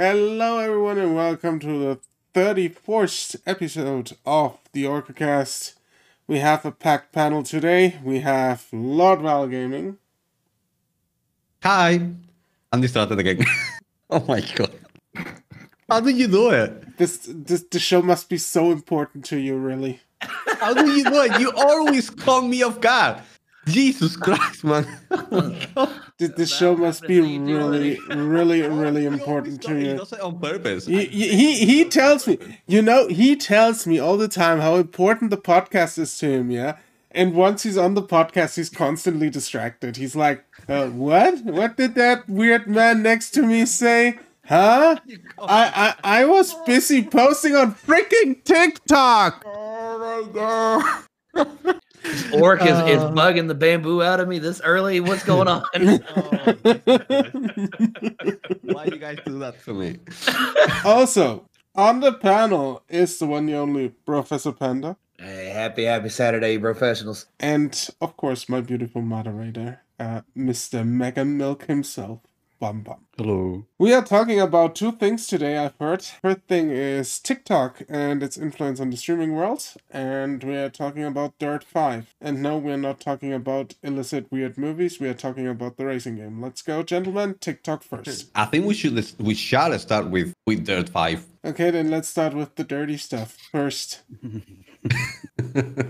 Hello, everyone, and welcome to the 34th episode of the Orcocast. We have a packed panel today. We have Lord Val Gaming. Hi. I'm distracted again. oh my god. How did you do it? This, this the show must be so important to you, really. How do you do it? You always call me off guard. Jesus Christ, man. This, this show must be really, really, really important to always you. does it on purpose. He, he he tells me, you know, he tells me all the time how important the podcast is to him, yeah. And once he's on the podcast, he's constantly distracted. He's like, uh, "What? What did that weird man next to me say? Huh? I I, I was busy posting on freaking TikTok." Oh my god! Orc is, is Uh. bugging the bamboo out of me this early. What's going on? Why do you guys do that to me? also, on the panel is the one, the only Professor Panda. hey, happy, happy Saturday, professionals. And of course, my beautiful moderator, uh, Mr. Mega Milk himself, Bam Bam. Hello. We are talking about two things today, I've heard. First thing is TikTok and its influence on the streaming world, and we are talking about Dirt 5. And no, we're not talking about illicit weird movies, we are talking about the racing game. Let's go, gentlemen. TikTok first. I think we should we shall start with with Dirt Five. Okay, then let's start with the dirty stuff first.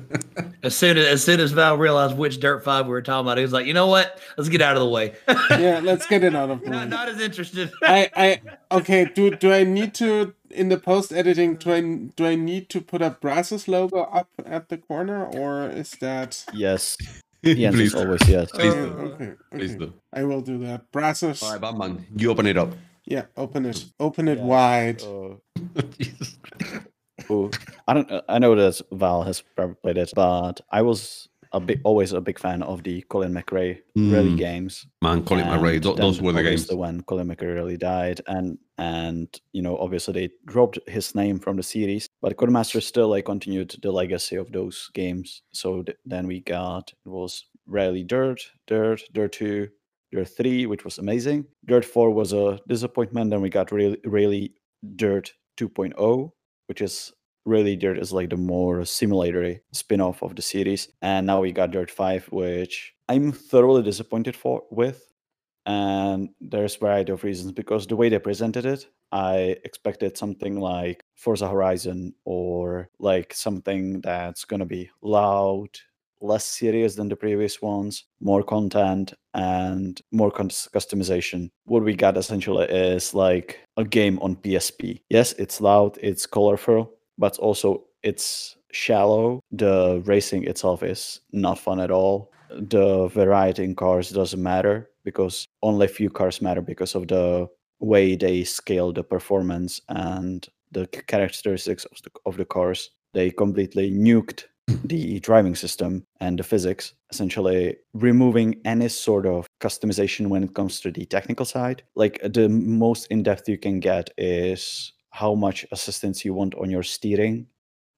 As soon as, as soon as Val realized which Dirt Five we were talking about, he was like, "You know what? Let's get out of the way." Yeah, let's get it out of the way. not, not as interested. I, I okay. Do do I need to in the post editing? Do I do I need to put a Brazos logo up at the corner, or is that? Yes. The answer Please, is always yes. Please Uh, do. okay, Please do. I will do that. Brazos. All right, Batman, you open it up. Yeah, open it. Open it Yeah. wide. Uh, Jesus. I don't. I know that Val has probably played it, but I was a big, always a big fan of the Colin McRae rally Mm. games. Man, Colin McRae, tho- then those were the games. when Colin McRae really died, and and you know obviously they dropped his name from the series, but Codemasters still like continued the legacy of those games. So th- then we got it was Rally Dirt, Dirt, Dirt Two, Dirt Three, which was amazing. Dirt Four was a disappointment. Then we got really really Dirt 2.0, which is really Dirt is like the more simulatory spin-off of the series. And now we got Dirt 5, which I'm thoroughly disappointed for with. And there's a variety of reasons because the way they presented it, I expected something like Forza Horizon or like something that's gonna be loud, less serious than the previous ones, more content and more cus- customization. What we got essentially is like a game on PSP. Yes, it's loud, it's colorful, but also it's shallow. The racing itself is not fun at all. The variety in cars doesn't matter because only a few cars matter because of the way they scale the performance and the characteristics of the, of the cars. They completely nuked the driving system and the physics, essentially removing any sort of customization when it comes to the technical side. Like the most in depth you can get is how much assistance you want on your steering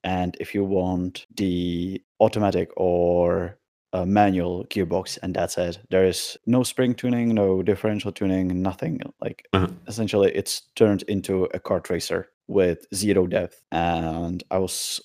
and if you want the automatic or a manual gearbox and that's it there is no spring tuning no differential tuning nothing like Uh-huh. essentially it's turned into a kart racer with zero depth and i was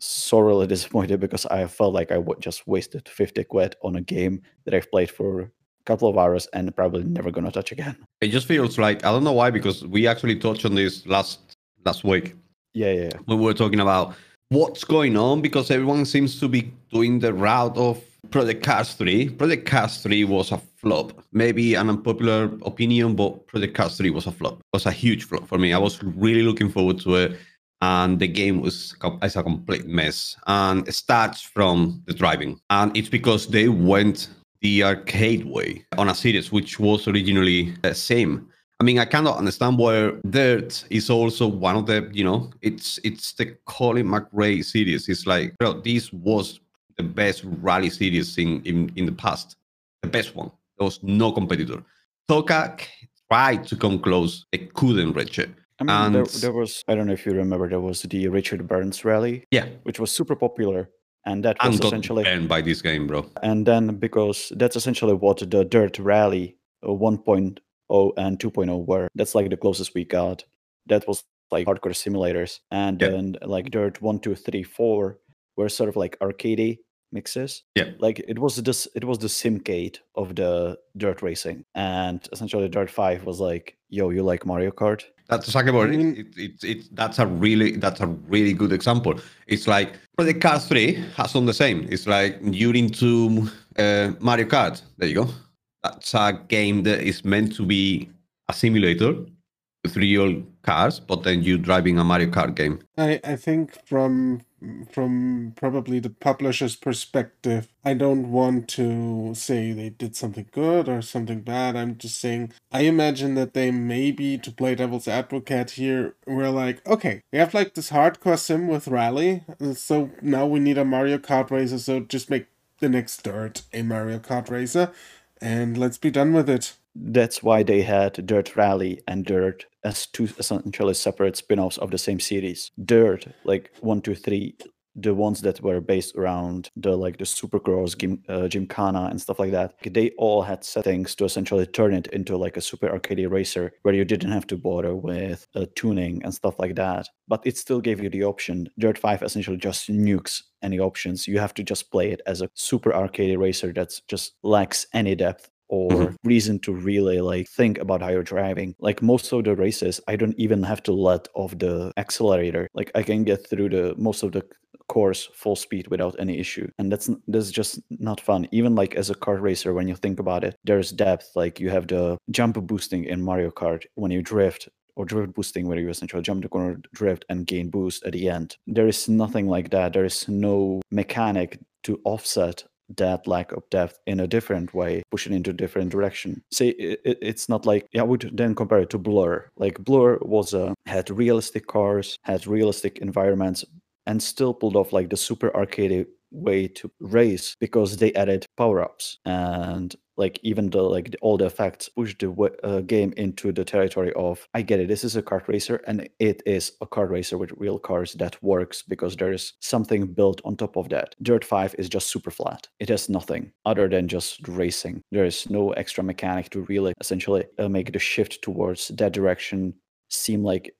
sorely disappointed because i felt like i would just wasted 50 quid on a game that i've played for a couple of hours and probably never gonna touch again It just feels like I don't know why because we actually touched on this last last week yeah yeah, when we were talking about what's going on because everyone seems to be doing the route of Project Cars 3. Project Cars 3 was a flop. Maybe an unpopular opinion, but Project Cars 3 was a flop. It was a huge flop for me. I was really looking forward to it. And the game was is a complete mess. And it starts from the driving. And it's because they went the arcade way on a series which was originally the same. I mean, I cannot understand why Dirt is also one of the, you know, it's it's the Colin McRae series. It's like, well, this was the best rally series in in, in the past, the best one. There was no competitor. TOCA tried to come close, it couldn't reach it. I mean, there, And- there was, I don't know if you remember, there was the Richard Burns rally, Yeah, which was super popular. And that was and essentially, banned by this game, bro. and then because that's essentially what the Dirt Rally uh, and 2.0 were. That's like the closest we got. That was like hardcore simulators, and Yeah. then like Dirt one, two, three, four were sort of like arcadey mixes. Yeah. Like it was this it was the simcade of the dirt racing. And essentially Dirt 5 was like, yo, you like Mario Kart? That's exactly what I it, it, it, it, That's a really that's a really good example. It's like Project Cars 3 has done the same. It's like you're into uh, Mario Kart. There you go. That's a game that is meant to be a simulator with real cars, but then you're driving a Mario Kart game. I, I think from from probably the publisher's perspective, I don't want to say they did something good or something bad. I'm just saying I imagine that they maybe to play devil's advocate here were like, okay, we have like this hardcore sim with rally, so now we need a Mario Kart racer, so just make the next dirt a Mario Kart racer and let's be done with it. That's why they had Dirt Rally and Dirt as two essentially separate spin-offs of the same series. Dirt, like one, two, three, the ones that were based around the like the Supercross, Gym, uh, Gymkhana, and stuff like that. They all had settings to essentially turn it into like a super arcade racer where you didn't have to bother with uh, tuning and stuff like that. But it still gave you the option. Dirt Five essentially just nukes any options. You have to just play it as a super arcade racer that just lacks any depth or Mhm. reason to really like think about how you're driving. Like most of the races, I don't even have to let off the accelerator. Like I can get through the most of the course full speed without any issue. And that's that's just not fun. Even like as a kart racer, when you think about it, there's depth. Like you have the jump boosting in Mario Kart when you drift. Or drift boosting, where you essentially jump the corner, drift, and gain boost at the end. There is nothing like that. There is no mechanic to offset that lack of depth in a different way, pushing into a different direction. See, it, it- it's not like yeah, I would then compare it to Blur. Like Blur was a had realistic cars, had realistic environments, and still pulled off like the super arcade way to race because they added power ups and like even the like all the effects push the uh, game into the territory of I get it. This is a kart racer, and it is a kart racer with real cars that works because there is something built on top of that. Dirt Five is just super flat. It has nothing other than just racing. There is no extra mechanic to really essentially uh, make the shift towards that direction seem like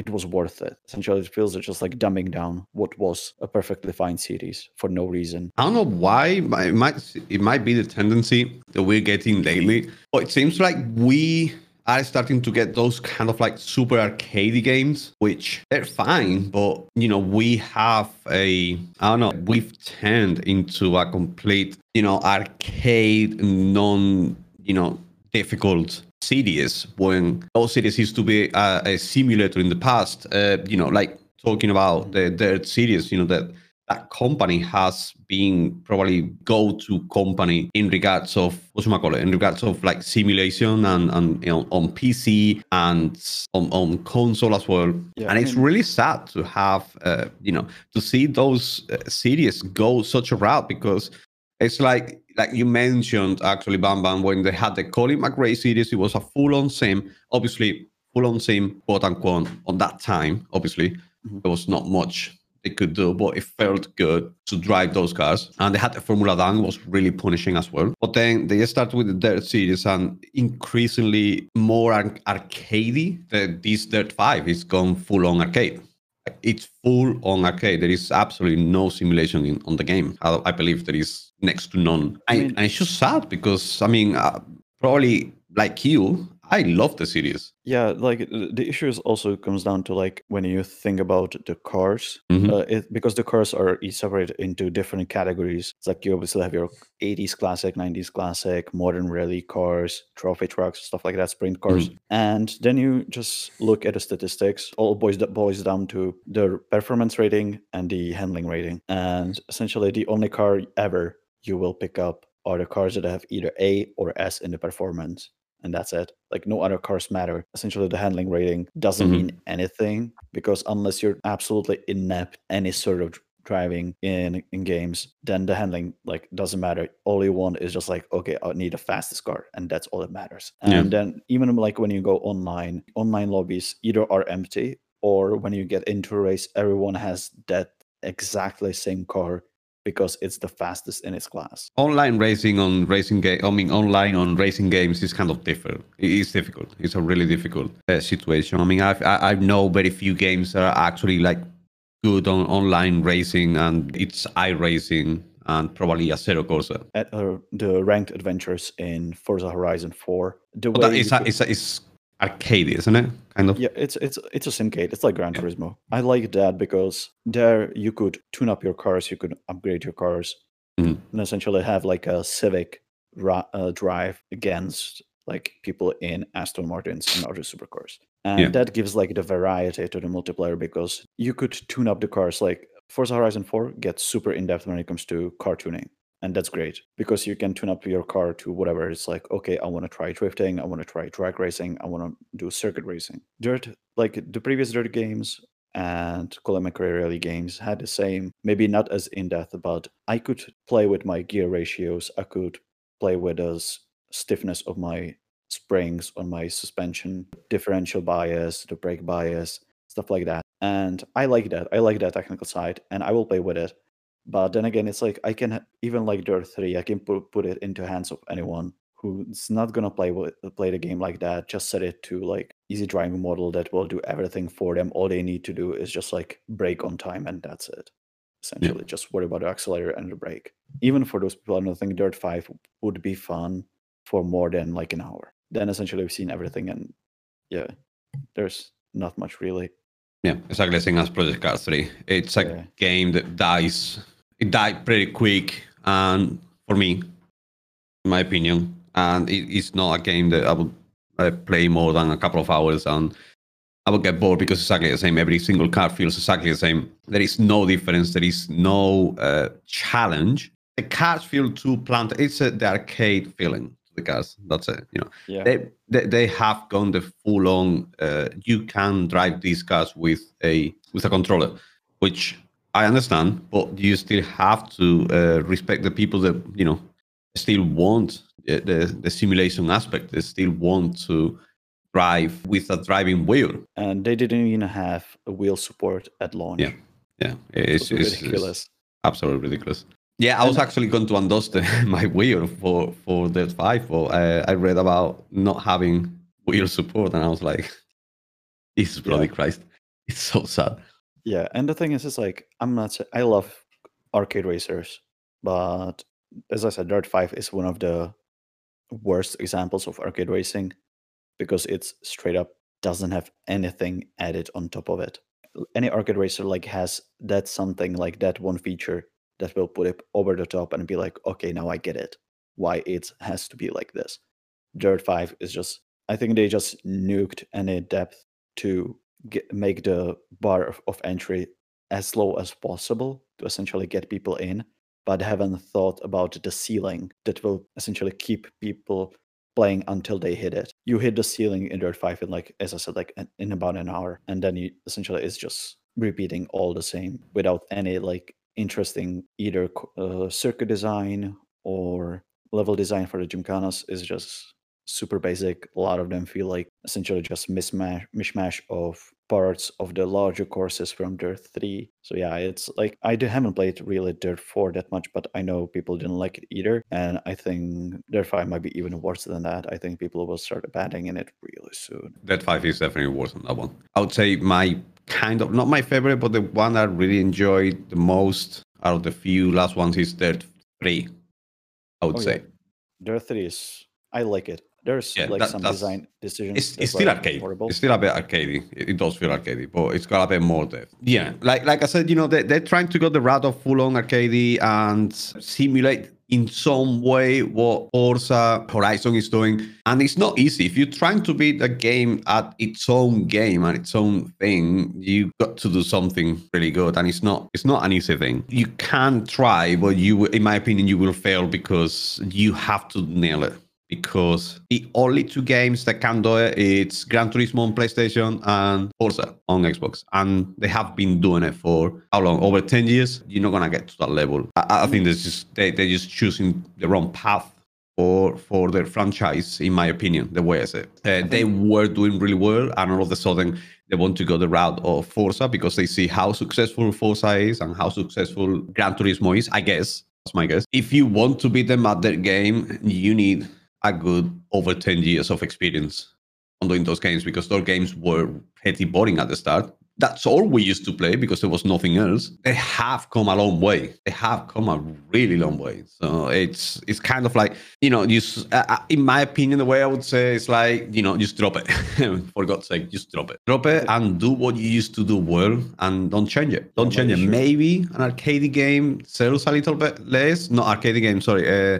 it was worth it. Essentially, it feels just like dumbing down what was a perfectly fine series for no reason. I don't know why. It might it might be the tendency that we're getting lately. But it seems like we are starting to get those kind of like super arcadey games, which they're fine, but you know, we have a I don't know, we've turned into a complete, you know, arcade non, you know, difficult series when those series used to be a, a simulator in the past. Uh, you know, like talking about the Dirt series, you know, that that company has been probably go-to company in regards of what's my call it in regards of like simulation and and you know on PC and on, on console as well. Yeah, and it's really sad to have uh, you know to see those uh, series go such a route because it's like like you mentioned actually Bam Bam when they had the Colin McRae series, it was a full-on sim, obviously full-on sim, quote unquote, on that time. Obviously, Mhm. there was not much they could do, but it felt good to drive those cars. And they had the Formula One was really punishing as well. But then they started with the Dirt series and increasingly more ar- arcadey. The, this Dirt 5 is gone full on arcade. It's full on arcade. There is absolutely no simulation in, on the game. I, I believe there is next to none. I I mean- and it's just sad because I mean, uh, probably like you, I love the series. Yeah, like uh, the issue is also comes down to like when you think about the cars, Mhm. uh, it, because the cars are separated into different categories. It's like you obviously have your 80s classic, 90s classic, modern rally cars, trophy trucks, stuff like that, sprint cars, and then you just look at the statistics. All boils that boils down to the performance rating and the handling rating, and essentially the only car ever you will pick up are the cars that have either A or S in the performance and that's it. Like no other cars matter. Essentially, the handling rating doesn't Mhm. mean anything because unless you're absolutely inept any sort of driving in in games, then the handling like doesn't matter. All you want is just like okay, I need the fastest car, and that's all that matters. And Yeah. then even like when you go online, online lobbies either are empty or when you get into a race, everyone has that exactly same car because it's the fastest in its class. Online racing on racing game, I mean, online on racing games is kind of different. It is difficult. It's a really difficult uh, situation. I mean, I've, I I know very few games that are actually like good on online racing, and it's iRacing and probably Assetto Corsa. At uh, the ranked adventures in Forza Horizon 4, the But way that is you a, it's, a, it's arcade, isn't it? Kind of. Yeah, it's it's it's a simcade. It's like Gran Yeah. Turismo. I like that because there you could tune up your cars, you could upgrade your cars, Mhm. and essentially have like a civic ra- uh, drive against like people in Aston Martins and other supercars. And Yeah. that gives like the variety to the multiplayer because you could tune up the cars. Like Forza Horizon 4 gets super in depth when it comes to car tuning. And that's great because you can tune up your car to whatever. It's like, okay, I want to try drifting. I want to try drag racing. I want to do circuit racing. Dirt, like the previous Dirt games and Colin McRae Rally games had the same, maybe not as in depth, but I could play with my gear ratios. I could play with the stiffness of my springs on my suspension, differential bias, the brake bias, stuff like that. And I like that. I like that technical side and I will play with it. But then again, it's like I can even like Dirt 3, I can put, put it into hands of anyone who's not gonna play play the game like that. Just set it to like easy driving model that will do everything for them. All they need to do is just like brake on time and that's it. Essentially, just worry about the accelerator and the brake. Even for those people, I don't think Dirt 5 would be fun for more than like an hour. Then essentially we've seen everything and yeah, there's not much really. Yeah, exactly the same as Project Cars 3. It's a Yeah. game that dies. It died pretty quick, and for me, in my opinion, and it, it's not a game that I would uh, play more than a couple of hours, and I would get bored because it's exactly the same. Every single car feels exactly the same. There is no difference. There is no uh, challenge. The cars feel too planted. It's a, the arcade feeling. The cars. That's it. You know Yeah. they, they they have gone the full on uh, you can drive these cars with a with a controller which i understand but you still have to uh, respect the people that you know still want the, the, the simulation aspect they still want to drive with a driving wheel and they didn't even have a wheel support at launch. Yeah, yeah It it's, it's, it's ridiculous. absolutely ridiculous yeah i was actually going to the, my wheel for for the 5 but uh, i read about not having wheel support and i was like jesus bloody Yeah. christ it's so sad Yeah, and the thing is, it's like I'm not. I love arcade racers, but as I said, Dirt Five is one of the worst examples of arcade racing because it's straight up doesn't have anything added on top of it. Any arcade racer like has that something like that one feature that will put it over the top and be like, okay, now I get it. Why it has to be like this. Dirt Five is just. I think they just nuked any depth to get, make the bar of, of entry as low as possible to essentially get people in, but haven't thought about the ceiling that will essentially keep people playing until they hit it. You hit the ceiling in Dirt 5 in like, as I said, like in about an hour, and then you essentially it's just repeating all the same without any like interesting either uh, circuit design or level design for the gymkhanas is just super basic. A lot of them feel like essentially just mismatch mishmash of parts of the larger courses from Dirt 3. So yeah, it's like I haven't played really Dirt 4 that much, but I know people didn't like it either. And I think Dirt 5 might be even worse than that. I think people will start abandoning in it really soon. that 5 is definitely worse than that one i would say my kind of not my favorite but the one i really enjoyed the most out of the few last ones is Dirt 3 i would Oh, say yeah. Dirt 3 is I like it. There's Yeah, like that- some design decisions. It's, it's still were arcade. horrible. It's still a bit arcadey. It, it does feel arcadey, but it's got a bit more depth. Yeah, like like I said, you know, they, they're trying to go the route of full on arcadey and simulate in some way what Forza Horizon is doing. And it's not easy. If you're trying to beat a game at its own game and its own thing, you got to do something really good. And it's not it's not an easy thing. You can try, but you in my opinion, you will fail because you have to nail it because the only two games that can do it it's Gran Turismo on PlayStation and Forza on Xbox, and they have been doing it for how long? Over ten years. You're not gonna get to that level. I, I think there's just they they're just choosing the wrong path for for their franchise, in my opinion. The way I say it, uh, they were doing really well, and all of a sudden they want to go the route of Forza because they see how successful Forza is and how successful Gran Turismo is. I guess that's my guess. If you want to beat them at their game, you need a good over ten years of experience on doing those games because those games were pretty boring at the start that's all we used to play because there was nothing else. They have come a long way. They have come a really long way. So it's it's kind of like you know, just uh, uh, in my opinion, the way I would say it's like you know, just drop it. For God's sake, just drop it. Drop it and do what you used to do well, and don't change it. Don't change it. Maybe an arcade game sells a little bit less. Not arcade game. Sorry. Uh,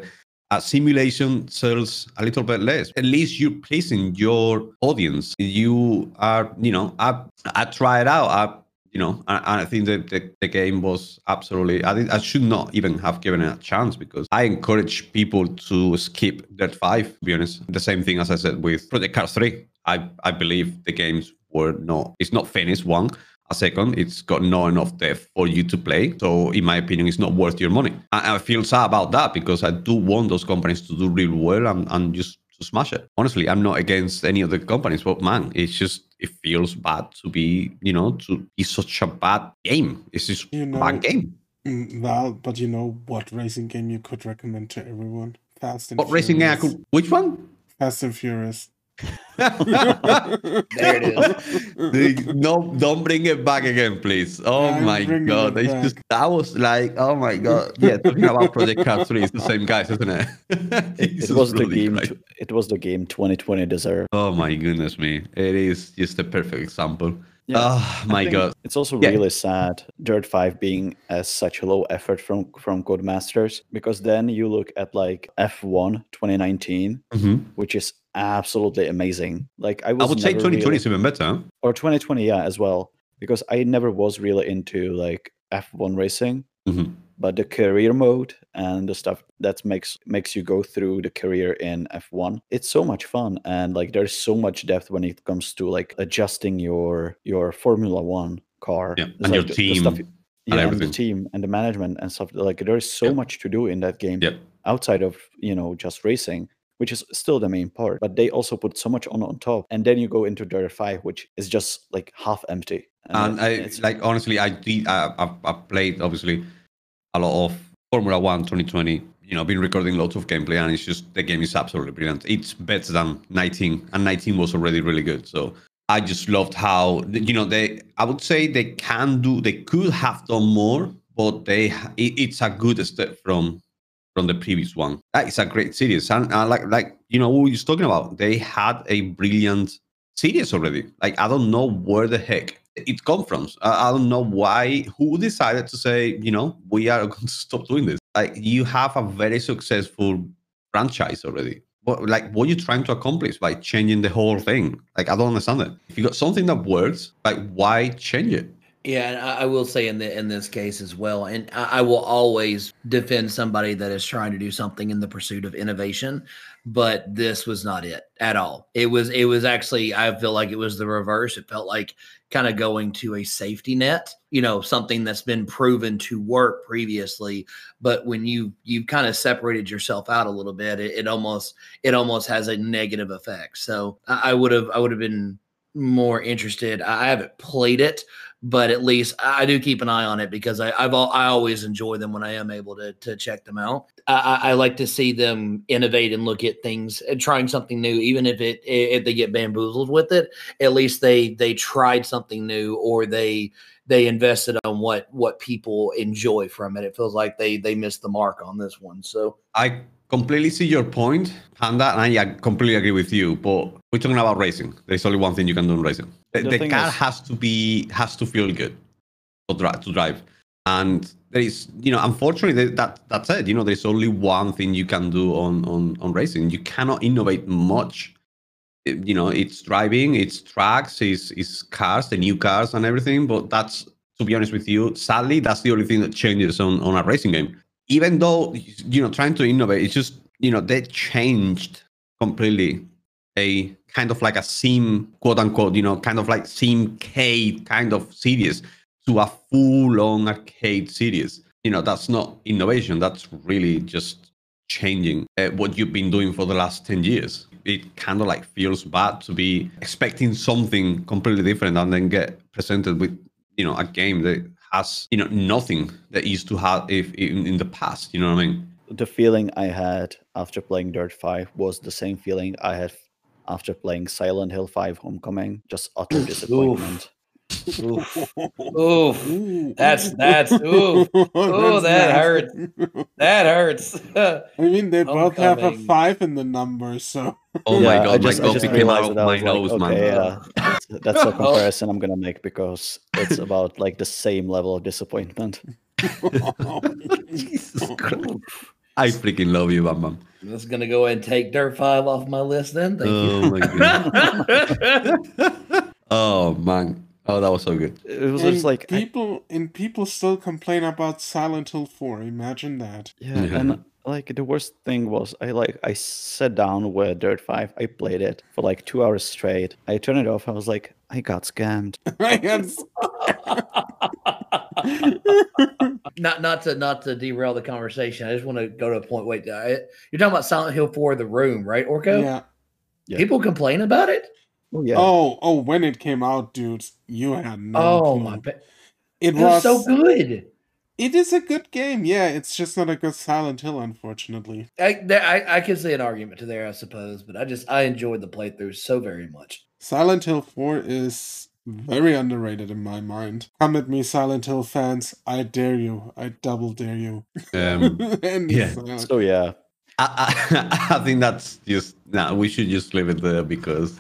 a simulation sells a little bit less. At least you're pleasing your audience. You are, you know, I I tried out. I you know, I, I think that the, the, game was absolutely. I I should not even have given it a chance because I encourage people to skip Dirt Five. To be honest, the same thing as I said with Project Cars Three. I I believe the games were not. It's not finished. One, a second, it's got not enough depth for you to play. So, in my opinion, it's not worth your money. I, I feel sad about that because I do want those companies to do really well and, and just to smash it. Honestly, I'm not against any of the companies, but man, it's just it feels bad to be, you know, to be such a bad game. It's just you know, a bad game. Mm, well, but you know what racing game you could recommend to everyone? Fast and what Furious. racing game? I could, which one? Fast and Furious there it is. no, don't bring it back again, please. Oh I'm my god, it's just that was like, oh my god. Yeah, talking about Project Cars 3, it's the same guys, isn't it? it, was the game. it was the game 2020 deserved. Oh my goodness me, it is just a perfect example. Yeah, oh my god! It's also yeah. really sad Dirt Five being as such a low effort from from Codemasters because then you look at like F1 2019, mm-hmm. which is absolutely amazing. Like I, I would say 2020 really, is even better, or 2020, yeah, as well, because I never was really into like F1 racing. Mm-hmm but the career mode and the stuff that makes makes you go through the career in F1 it's so much fun and like there's so much depth when it comes to like adjusting your your Formula 1 car yeah. and like your the, team the stuff, yeah, and, and, the team and the management and stuff like there's so yeah. much to do in that game yeah. outside of you know just racing which is still the main part but they also put so much on on top and then you go into dirt 5 which is just like half empty and, and I, like honestly i did I, I've, I've played obviously a lot of Formula One 2020. You know, been recording lots of gameplay, and it's just the game is absolutely brilliant. It's better than 19, and 19 was already really good. So I just loved how you know they. I would say they can do. They could have done more, but they. It, it's a good step from from the previous one. Is a great series, and uh, like like you know what was talking about. They had a brilliant series already. Like I don't know where the heck it come from. I, don't know why. Who decided to say, you know, we are going to stop doing this? Like you have a very successful franchise already. What, like what are you trying to accomplish by changing the whole thing? Like I don't understand it. If you got something that works, like why change it? Yeah, and I will say in the in this case as well, and I will always defend somebody that is trying to do something in the pursuit of innovation but this was not it at all. It was it was actually I feel like it was the reverse. It felt like kind of going to a safety net, you know, something that's been proven to work previously, but when you you've kind of separated yourself out a little bit, it, it almost it almost has a negative effect. So I would have I would have been more interested. I haven't played it, but at least I do keep an eye on it because I, I've I always enjoy them when I am able to to check them out. I, I like to see them innovate and look at things and trying something new, even if it if they get bamboozled with it. At least they they tried something new or they they invested on what what people enjoy from it. It feels like they they missed the mark on this one. So I completely see your point, Panda, and I completely agree with you. But we're talking about racing. There's only one thing you can do in racing. The, the, the car is... has to be has to feel good to drive. To drive. And there is, you know, unfortunately, that that's it. You know, there's only one thing you can do on on on racing. You cannot innovate much. You know, it's driving, it's tracks, it's, it's cars, the new cars and everything. But that's, to be honest with you, sadly, that's the only thing that changes on on a racing game even though you know trying to innovate it's just you know they changed completely a kind of like a sim quote unquote you know kind of like simcade kind of series to a full on arcade series you know that's not innovation that's really just changing uh, what you've been doing for the last 10 years. It kind of like feels bad to be expecting something completely different and then get presented with, you know, a game that has, you know, nothing that used to have if in, in the past. You know what I mean? The feeling I had after playing Dirt 5 was the same feeling I had after playing Silent Hill 5 Homecoming. Just utter disappointment. Oof. Oof. That's that's ooh. Ooh, that hurts. That hurts. I mean, they both have a five in the number, so Oh Yeah, my I god, just- my I just coffee came out of my was like, nose, man. okay, uh, that's, that's a comparison I'm gonna make because it's about like the same level of disappointment. Jesus Christ. I freaking love you, Bam Bam. I'm just gonna go ahead and take Dirt Five off my list then. Thank Oh my god. oh man. Oh, that was so good. It was and just like I- people and people still complain about Silent Hill 4. Imagine that. Yeah, Yeah. and like the worst thing was I like I sat down with Dirt Five. I played it for like two hours straight. I turned it off. I was like, I got scammed. I had not not to not to derail the conversation. I just want to go to a point. Wait, uh, I, you're talking about Silent Hill 4 The Room, right, Orco? yeah. Yeah. People complain about it? Oh yeah, Oh, oh, when it came out, dudes, you had no oh clue. my ba- It It was was so good. It is a good game. Yeah, it's just not a good Silent Hill, unfortunately. I, there, I I can see an argument to there, I suppose, but I just I enjoyed the playthrough so very much. Silent Hill 4 is very underrated in my mind. Come at me, Silent Hill fans. I dare you. I double dare you. Um, and yeah. so yeah, I, I, I think that's just nah. We should just leave it there because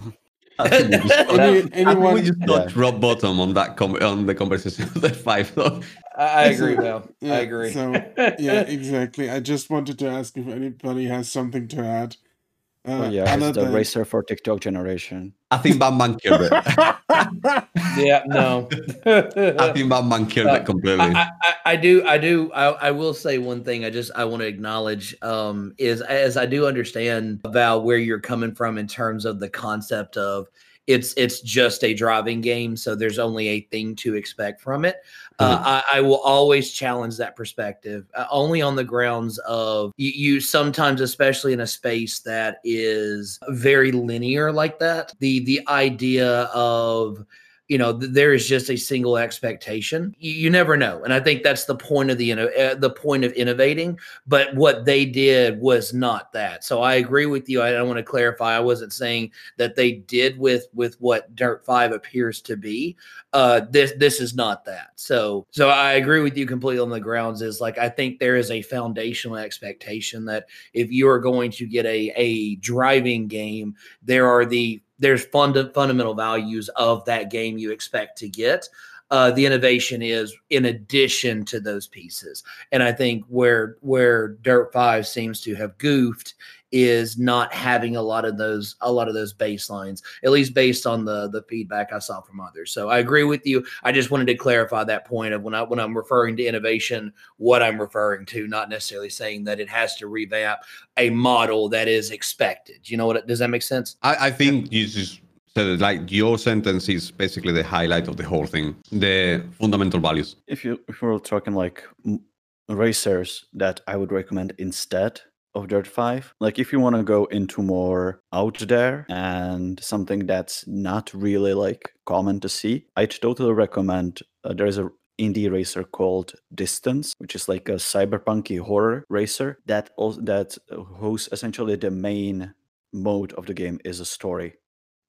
I think we just, Any- I think we anyone, just got Yeah. rock bottom on that com- on the conversation of the five. So, I, I agree, though. Yeah, I agree. so, yeah, exactly. I just wanted to ask if anybody has something to add. Uh, oh yeah, it's the than- racer for TikTok generation. I think Batman killed it. yeah, no. I think Batman killed Uh, it completely. I, I, I do I do I, I will say one thing I just I want to acknowledge um is as I do understand about where you're coming from in terms of the concept of it's it's just a driving game so there's only a thing to expect from it uh, I, I will always challenge that perspective uh, only on the grounds of you, you sometimes especially in a space that is very linear like that the the idea of you know th- there is just a single expectation. You, you never know. And i think that's the point of the uh, the point of innovating but what they did was not that. So i agree with you. I, I want to clarify. I wasn't saying that they did with with what dirt 5 appears to be. Uh this this is not that. So so i agree with you completely on the grounds is like i think there is a foundational expectation that if you are going to get a a driving game there are the there's funda- fundamental values of that game you expect to get. Uh, the innovation is in addition to those pieces. And i think where where dirt 5 seems to have goofed is not having a lot of those a lot of those baselines at least based on the the feedback i saw from others so i agree with you i just wanted to clarify that point of when i when i'm referring to innovation what i'm referring to not necessarily saying that it has to revamp a model that is expected you know what does that make sense I, I think you just said it like your sentence is basically the highlight of the whole thing. The fundamental values. If you if we're talking like m- racers that I would recommend instead of Dirt 5, like if you want to go into more out there and something that's not really like common to see, I'd totally recommend. Uh, there's a indie racer called Distance, which is like a cyberpunky horror racer that also that uh, hosts essentially the main mode of the game is a story.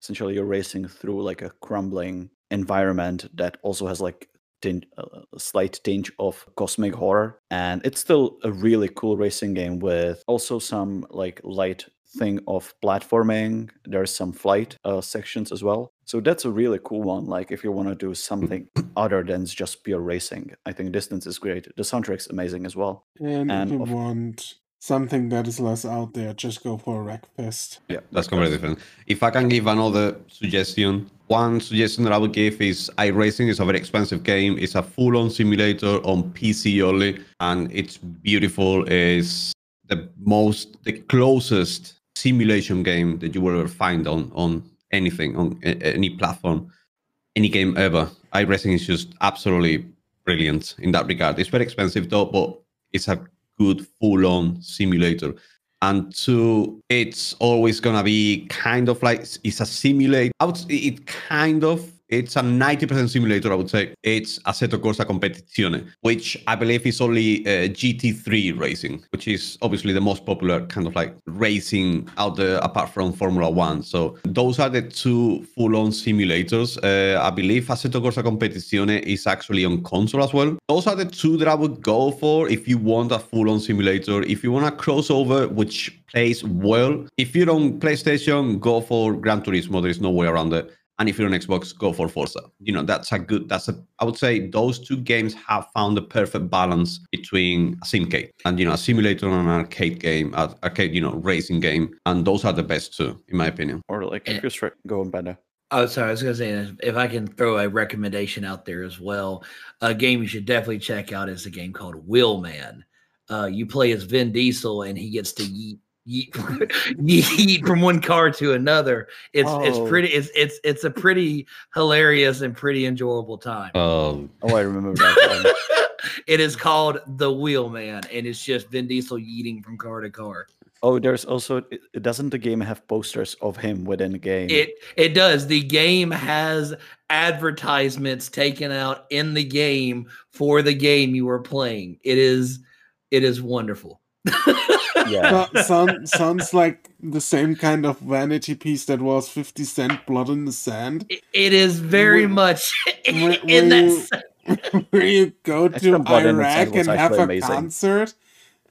Essentially, you're racing through like a crumbling environment that also has like tin- a slight tinge of cosmic horror, and it's still a really cool racing game with also some like light thing of platforming. There's some flight uh, sections as well. So that's a really cool one. Like if you want to do something other than just pure racing, I think Distance is great. The soundtrack's amazing as well. And, And if you of- want something that is less out there, just go for a Wreckfest. Yeah, that's completely different. If I can give another suggestion, one suggestion that I would give is iRacing is a very expensive game. It's a full-on simulator on PC only, and it's beautiful. It's the most, the closest simulation game that you will ever find on on anything on any platform, any game ever. iRacing is just absolutely brilliant in that regard. It's very expensive though, but it's a good full-on simulator. And two, it's always gonna be kind of like it's a would it kind of it's a 90% simulator, I would say. It's Assetto Corsa Competizione, which I believe is only uh, GT3 racing, which is obviously the most popular kind of like racing out there apart from Formula One. So those are the two full-on simulators. Uh, I believe Assetto Corsa Competizione is actually on console as well. Those are the two that I would go for if you want a full-on simulator. If you want a crossover, which plays well. If you're on PlayStation, go for Gran Turismo. There is no way around it and if you're on Xbox, go for Forza. You know, that's a good. That's a. I would say those two games have found the perfect balance between a simcade and you know a simulator and an arcade game, uh, arcade you know racing game, and those are the best two, in my opinion. Or like if you're going better. Oh, sorry. I was going to say if I can throw a recommendation out there as well, a game you should definitely check out is a game called Wheelman. Uh, you play as Vin Diesel, and he gets to yeet yeet, yeet from one car to another. It's oh. it's pretty it's it's it's a pretty hilarious and pretty enjoyable time. Oh, oh, I remember that. it is called The Wheelman, and it's just Vin Diesel yeeting from car to car. Oh, there's also doesn't the game have posters of him within the game? It it does. The game has advertisements taken out in the game for the game you are playing. It is it is wonderful. yeah. sound, sounds like the same kind of vanity piece that was 50 Cent Blood in the Sand. it is very where, much where, in that you, Where you go to Iraq and have a amazing. concert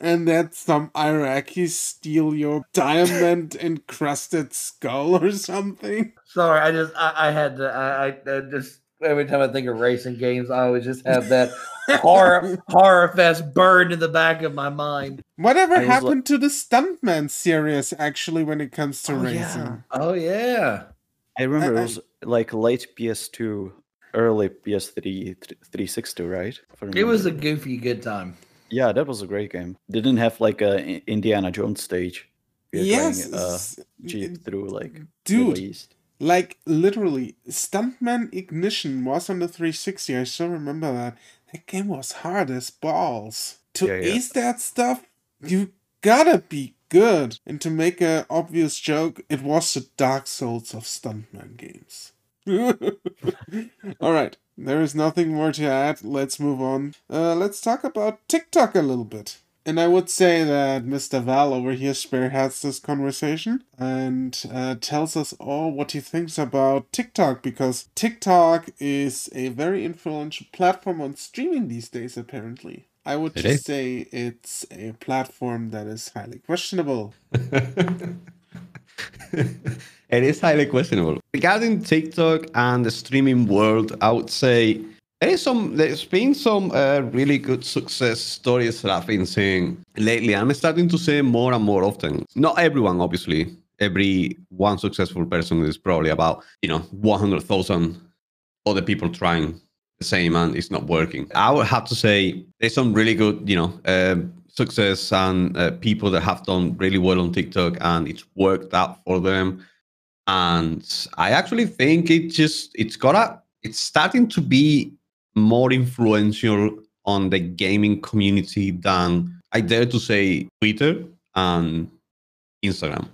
and that some Iraqis steal your diamond encrusted skull or something. Sorry, I just I, I had to I, I just every time I think of racing games, I always just have that horror horror fest burned in the back of my mind. Whatever happened like, to the Stuntman series actually when it comes to oh, racing? Yeah. Oh yeah. I remember I, it was like late PS2, early PS3 360, right? It was a goofy good time. Yeah, that was a great game. They didn't have like a Indiana Jones stage. Yes, going, uh, jeep through like dude. Like literally, Stuntman Ignition was on the 360. I still remember that. That game was hard as balls. To yeah, yeah. ace that stuff, you gotta be good. And to make an obvious joke, it was the Dark Souls of Stuntman games. All right, there is nothing more to add. Let's move on. Uh, let's talk about TikTok a little bit. And I would say that Mr. Val over here spearheads this conversation and uh, tells us all what he thinks about TikTok because TikTok is a very influential platform on streaming these days, apparently. I would it just is. say it's a platform that is highly questionable. it is highly questionable. Regarding TikTok and the streaming world, I would say there is some. There's been some uh, really good success stories that I've been seeing lately. I'm starting to see more and more often. Not everyone, obviously. Every one successful person is probably about you know 100,000 other people trying the same and it's not working. I would have to say there's some really good you know uh, success and uh, people that have done really well on TikTok and it's worked out for them. And I actually think it just it's got a it's starting to be more influential on the gaming community than I dare to say Twitter and Instagram,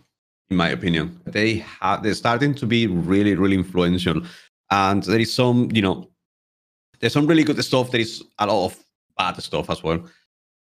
in my opinion. They have they're starting to be really, really influential. And there is some, you know, there's some really good stuff. There is a lot of bad stuff as well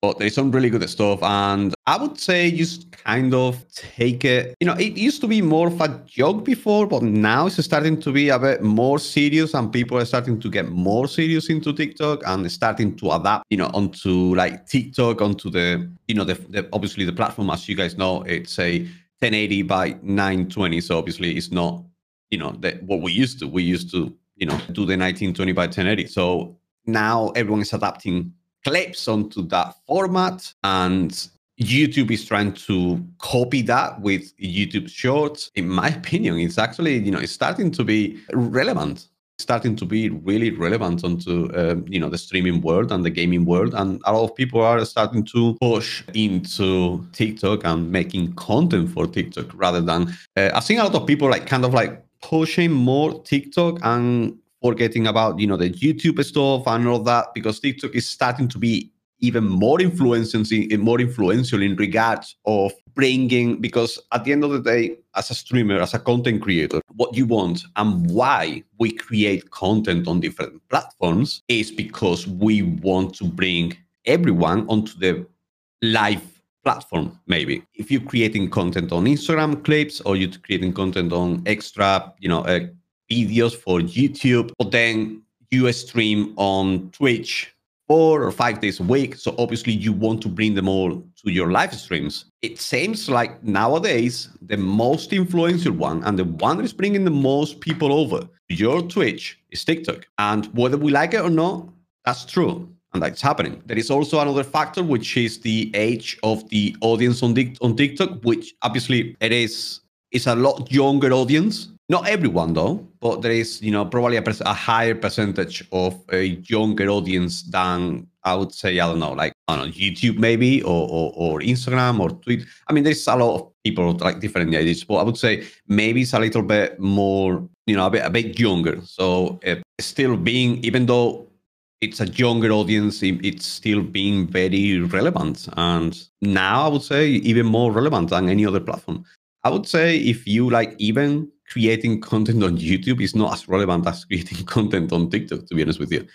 but there's some really good stuff. And I would say just kind of take it. You know, it used to be more of a joke before, but now it's starting to be a bit more serious, and people are starting to get more serious into TikTok and starting to adapt, you know, onto like TikTok, onto the, you know, the, the obviously the platform, as you guys know, it's a 1080 by 920. So obviously it's not, you know, that what we used to. We used to, you know, do the 1920 by 1080. So now everyone is adapting clips onto that format and YouTube is trying to copy that with YouTube Shorts. In my opinion, it's actually, you know, it's starting to be relevant, starting to be really relevant onto, um, you know, the streaming world and the gaming world. And a lot of people are starting to push into TikTok and making content for TikTok rather than, uh, I've seen a lot of people like kind of like pushing more TikTok and forgetting about you know the YouTube stuff and all that because TikTok is starting to be even more influential, more influential in regards of bringing. Because at the end of the day, as a streamer, as a content creator, what you want and why we create content on different platforms is because we want to bring everyone onto the live platform maybe if you're creating content on instagram clips or you're creating content on extra you know uh, videos for youtube but then you stream on twitch four or five days a week so obviously you want to bring them all to your live streams it seems like nowadays the most influential one and the one that is bringing the most people over to your twitch is tiktok and whether we like it or not that's true and that's happening. There is also another factor, which is the age of the audience on, on TikTok, which obviously it is it's a lot younger audience. Not everyone though, but there is you know probably a, a higher percentage of a younger audience than I would say I don't know like know YouTube maybe or or, or Instagram or Twitter. I mean, there's a lot of people like different ages, but I would say maybe it's a little bit more you know a bit a bit younger. So uh, still being even though it's a younger audience. It's still being very relevant, and now I would say even more relevant than any other platform. I would say if you like even creating content on YouTube is not as relevant as creating content on TikTok. To be honest with you,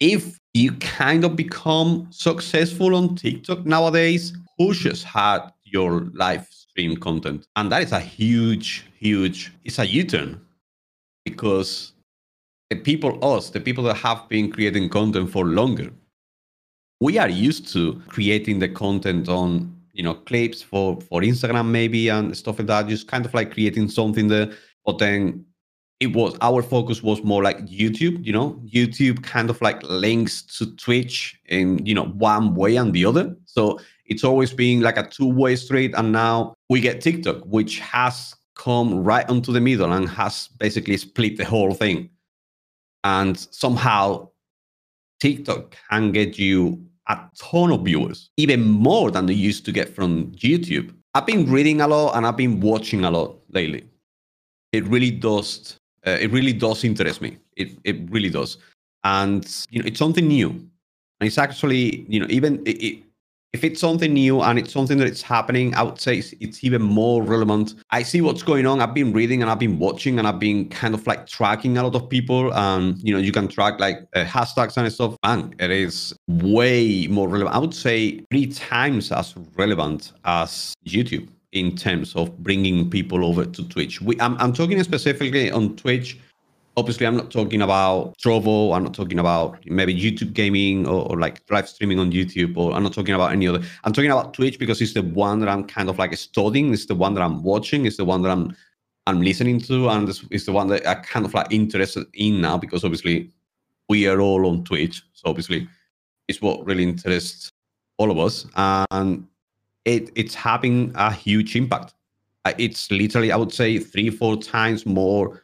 if you kind of become successful on TikTok nowadays, who just had your live stream content, and that is a huge, huge. It's a U-turn because the people, us, the people that have been creating content for longer, we are used to creating the content on you know clips for for Instagram maybe and stuff like that. Just kind of like creating something there, but then it was our focus was more like YouTube. You know, YouTube kind of like links to Twitch in you know one way and the other. So it's always been like a two way street, and now we get TikTok, which has come right onto the middle and has basically split the whole thing and somehow TikTok can get you a ton of viewers, even more than they used to get from YouTube. I've been reading a lot and I've been watching a lot lately. It really does. Uh, it really does interest me. It it really does, and you know it's something new, and it's actually you know even it, it if it's something new and it's something that it's happening, I would say it's, it's, even more relevant. I see what's going on. I've been reading and I've been watching and I've been kind of like tracking a lot of people. And you know, you can track like uh, hashtags and stuff. And it is way more relevant. I would say three times as relevant as YouTube in terms of bringing people over to Twitch. We, I'm, I'm talking specifically on Twitch. Obviously i'm not talking about trovo. I'm not talking about maybe youtube gaming or, or, like live streaming on youtube or i'm not talking about any other. I'm talking about twitch because it's the one that i'm kind of like studying. It's the one that i'm watching. It's the one that i'm i'm listening to. And this is the one that i kind of like interested in now because obviously we are all on twitch. So obviously it's what really interests all of us. And it it's having a huge impact uh, it's literally i would say three four times more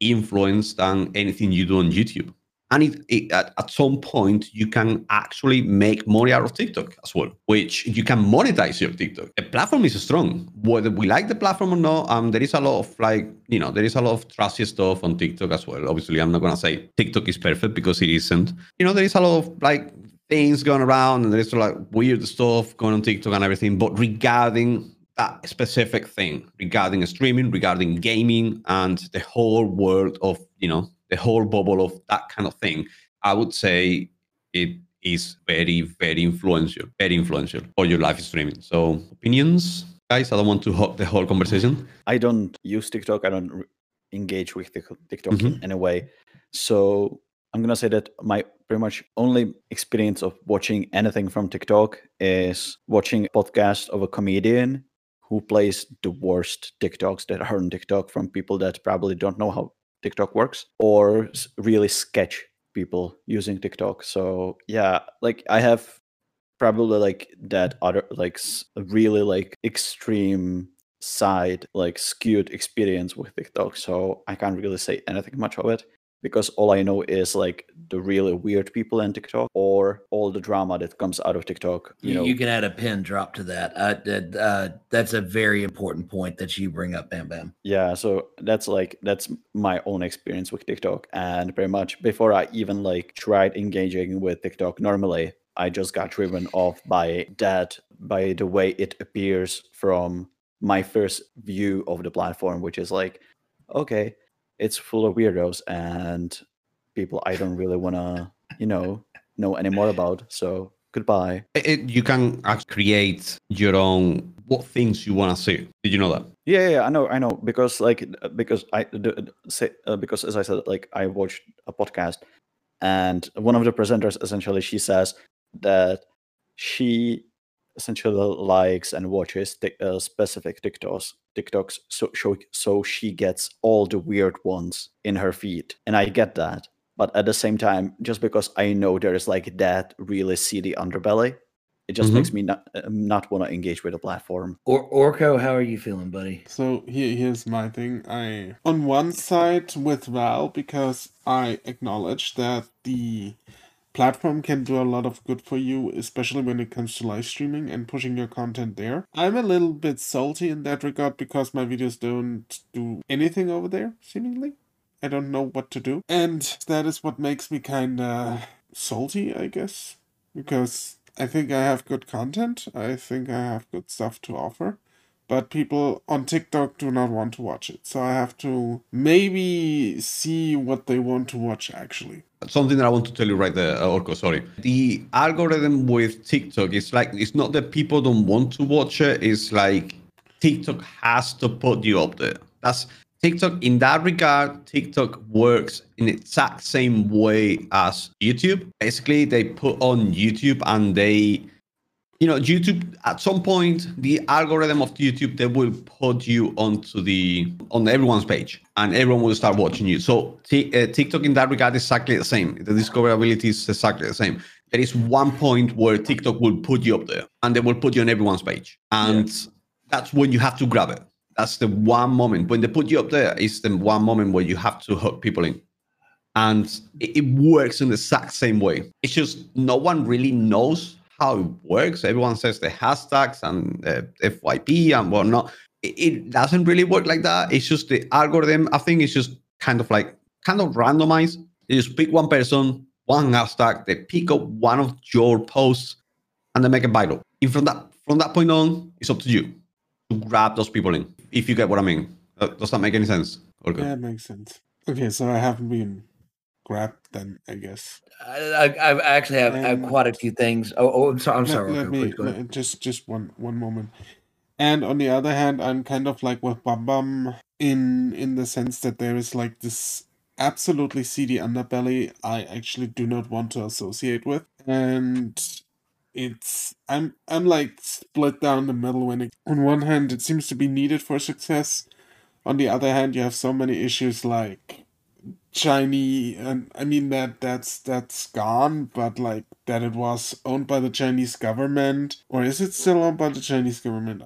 influence than anything you do on YouTube. And it, it, at, at some point, you can actually make money out of TikTok as well, which you can monetize your TikTok. The platform is strong. Whether we like the platform or not, um, there is a lot of like, you know, there is a lot of trashy stuff on TikTok as well. Obviously, I'm not to say TikTok is perfect because it isn't. You know, there is a lot of like things going around and there's like weird stuff going on TikTok and everything. But regarding that specific thing regarding streaming, regarding gaming, and the whole world of you know the whole bubble of that kind of thing, I would say it is very very influential, very influential for your live streaming. So opinions, guys. I don't want to hog the whole conversation. I don't use TikTok. I don't engage with TikTok mm-hmm. in any way. So I'm gonna say that my pretty much only experience of watching anything from TikTok is watching a podcast of a comedian who plays the worst TikToks that are on TikTok from people that probably don't know how TikTok works or really sketch people using TikTok. So yeah, like I have probably like that other like really like extreme side like skewed experience with TikTok. So I can't really say anything much of it because all I know is like the really weird people in TikTok or all the drama that comes out of TikTok. You, you know, you can add a pin drop to that. Uh, uh, that's a very important point that you bring up, Bam Bam. Yeah, so that's like that's my own experience with TikTok, and pretty much before I even like tried engaging with TikTok normally, I just got driven off by that, by the way it appears from my first view of the platform, which is like, okay, it's full of weirdos and people I don't really want to, you know, know any more about. So goodbye. It, you can actually create your own what things you want to see. Did you know that? Yeah, yeah, I know, I know, because like because I the, say uh, because as I said, like I watched a podcast, and one of the presenters essentially she says that she essentially likes and watches tic- uh, specific TikToks, TikToks, so, so so she gets all the weird ones in her feed, and I get that. But at the same time, just because I know there is like that really seedy underbelly, it just Mhm. makes me not um, not want to engage with the platform. Or Orco, how are you feeling, buddy? So here, here's my thing. I on one side with Val because I acknowledge that the platform can do a lot of good for you, especially when it comes to live streaming and pushing your content there. I'm a little bit salty in that regard because my videos don't do anything over there, seemingly. I don't know what to do. And that is what makes me kinda salty, I guess. Because I think I have good content. I think I have good stuff to offer but people on TikTok do not want to watch it. So I have to maybe see what they want to watch actually. Something that I want to tell you right there, uh, Orco, sorry. The algorithm with TikTok is like, it's not that people don't want to watch it, it's like TikTok has to put you up there. That's TikTok, in that regard, TikTok works in the exact same way as YouTube. Basically, they put on YouTube and they you know youtube at some point the algorithm of youtube they will put you onto the on everyone's page and everyone will start watching you. So Ti- uh, tiktok in that regard is exactly the same. The discoverability is exactly the same. There is one point where tiktok will put you up there and they will put you on everyone's page. And that's when you have to grab it. That's the one moment. When they put you up there is the one moment where you have to hook people in. And it, it works in the exact same way. It's just no one really knows how it works. Everyone says the hashtags and uh, FYP and whatnot. It, it doesn't really work like that. It's just the algorithm. I think it's just kind of like kind of randomized. You just pick one person, one hashtag. They pick up one of your posts, and they make it viral. And from that from that point on, it's up to you to grab those people in. If you get what I mean. Does that make any sense? Okay. Yeah, it makes sense. Okay, so I haven't been grabbed then, I guess. I, I, actually have, I have quite a few things. Oh, oh I'm sorry. I'm Let- sorry. let me please go ahead. let- just just one one moment. And on the other hand, I'm kind of like with Bam Bam in in the sense that there is like this absolutely seedy underbelly I actually do not want to associate with. And it's I'm I'm like split down the middle when it on one hand it seems to be needed for success. On the other hand, you have so many issues like Chinese and I mean that that's that's gone, but like that it was owned by the Chinese government, or is it still owned by the Chinese government?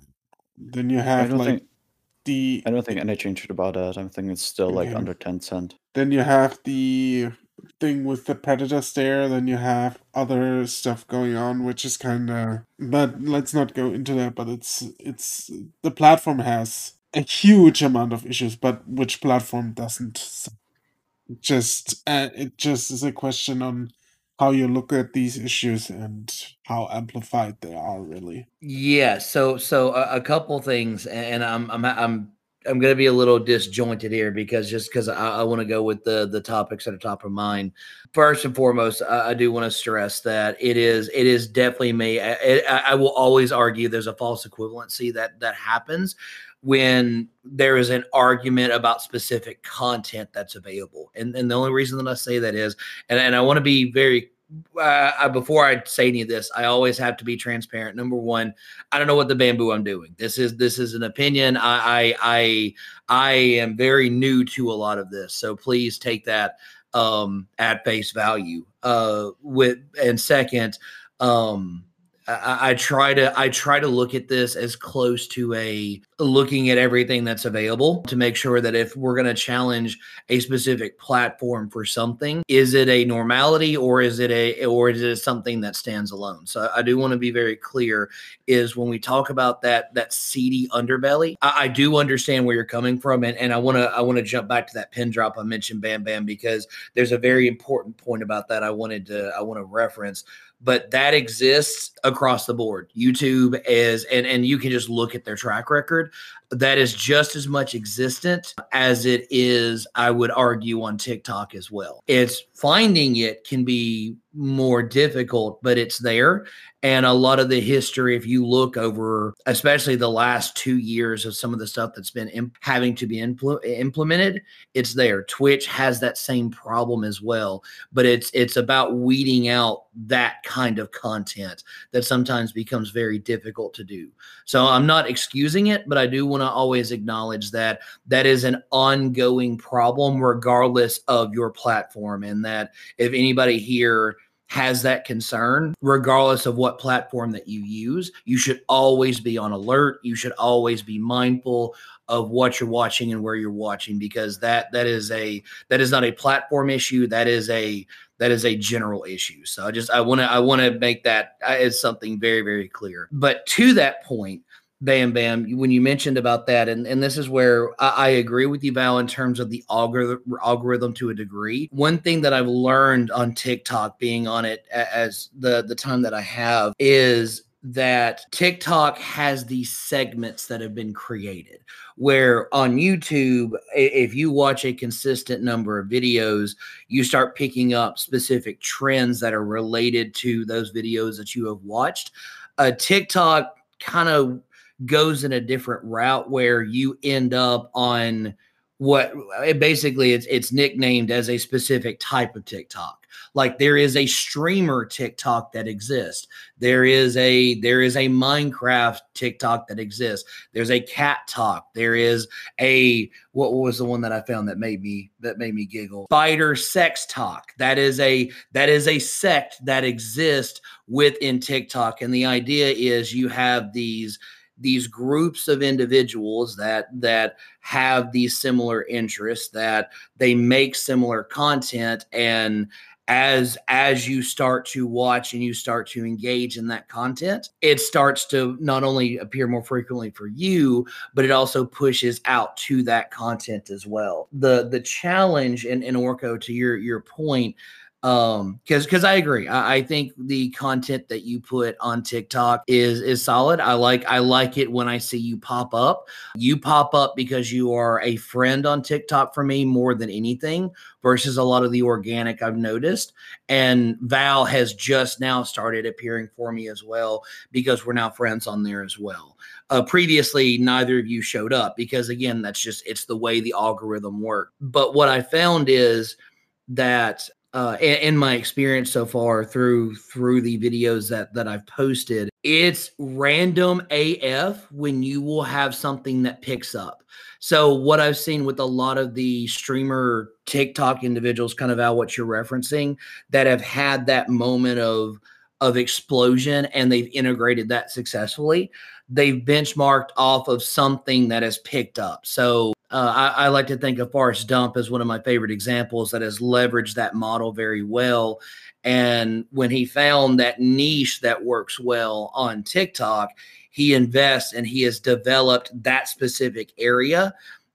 Then you have like think the I don't think any changed about that. I'm think it's still like Okay. under Tencent. then you have the thing with the predators there. Then you have other stuff going on, which is kind of. But let's not go into that. But it's it's the platform has a huge amount of issues, but which platform doesn't? Just uh, it just is a question on how you look at these issues and how amplified they are. Really, Yeah. So so a, a couple things, and I'm I'm I'm I'm going to be a little disjointed here because just because I, I want to go with the the topics that are top of mind. First and foremost, I, I do want to stress that it is it is definitely me. I, I, I will always argue there's a false equivalency that that happens when there is an argument about specific content that's available. And and the only reason that I say that is, and, and I want to be very uh, before I say any of this, I always have to be transparent. Number one, I don't know what the bamboo I'm doing. This is this is an opinion. I I I, I am very new to a lot of this, so please take that um, at face value. Uh, with and second, um, I, I try to I try to look at this as close to a looking at everything that's available to make sure that if we're going to challenge a specific platform for something, is it a normality or is it a or is it something that stands alone? So I do want to be very clear is when we talk about that that seedy underbelly, I, I do understand where you're coming from, and, and I want to I want to jump back to that pin drop I mentioned, Bam Bam, because there's a very important point about that I wanted to I want to reference but that exists across the board. YouTube is, and and you can just look at their track record. That is just as much existent as it is, I would argue, on TikTok as well. It's finding it can be more difficult, but it's there. And a lot of the history, if you look over, especially the last two years of some of the stuff that's been imp- having to be impl- implemented, it's there. Twitch has that same problem as well, but it's it's about weeding out that kind of content that sometimes becomes very difficult to do. So I'm not excusing it, but I do want to always acknowledge that that is an ongoing problem, regardless of your platform, and that if anybody here has that concern, regardless of what platform that you use, you should always be on alert. You should always be mindful of what you're watching and where you're watching because that that is a that is not a platform issue. That is a that is a general issue. So I just I want to I want to make that uh, as something very very clear. But to that point, Bam Bam, when you mentioned about that, and, and this is where I, I agree with you, Val, in terms of the algorithm, algorithm to a degree. One thing that I've learned on TikTok, being on it as the the time that I have, is that TikTok has these segments that have been created. Where on YouTube, if you watch a consistent number of videos, you start picking up specific trends that are related to those videos that you have watched. Uh, TikTok kind of goes in a different route where you end up on what basically it's it's nicknamed as a specific type of TikTok. Like there is a streamer TikTok that exists. There is a there is a Minecraft TikTok that exists. There's a cat talk. There is a what was the one that I found that made me that made me giggle? Spider sex talk. That is a that is a sect that exists within TikTok. And the idea is you have these these groups of individuals that that have these similar interests that they make similar content and as as you start to watch and you start to engage in that content it starts to not only appear more frequently for you but it also pushes out to that content as well. The the challenge in, in orco to your your point um because because i agree. I, I, think the content that you put on tiktok is is solid. I like i like it when i see you pop up. You pop up because you are a friend on tiktok for me more than anything versus a lot of the organic i've noticed. And val has just now started appearing for me as well because we're now friends on there as well. Uh, previously neither of you showed up because again that's just it's the way the algorithm works but what i found is that uh, in, my experience so far through through the videos that that I've posted, it's random AF when you will have something that picks up. So what I've seen with a lot of the streamer TikTok individuals, kind of out what you're referencing, that have had that moment of of explosion and they've integrated that successfully. They've benchmarked off of something that has picked up. So uh, I, I, like to think of Forrest Dump as one of my favorite examples that has leveraged that model very well. And when he found that niche that works well on TikTok, he invests and he has developed that specific area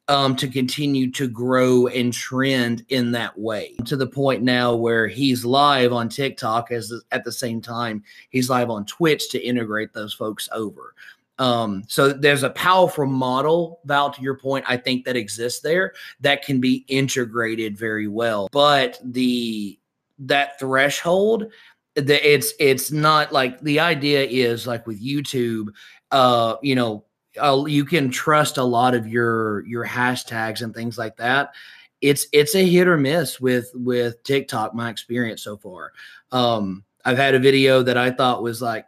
um, to continue to grow and trend in that way to the point now where he's live on TikTok as at the same time he's live on Twitch to integrate those folks over. Um, so there's a powerful model, Val, to your point, I think that exists there that can be integrated very well. But the that threshold, the it's it's not like the idea is like with YouTube, uh, you know, you can trust a lot of your your hashtags and things like that. It's it's a hit or miss with with TikTok. My experience so far. Um, I've had a video that I thought was like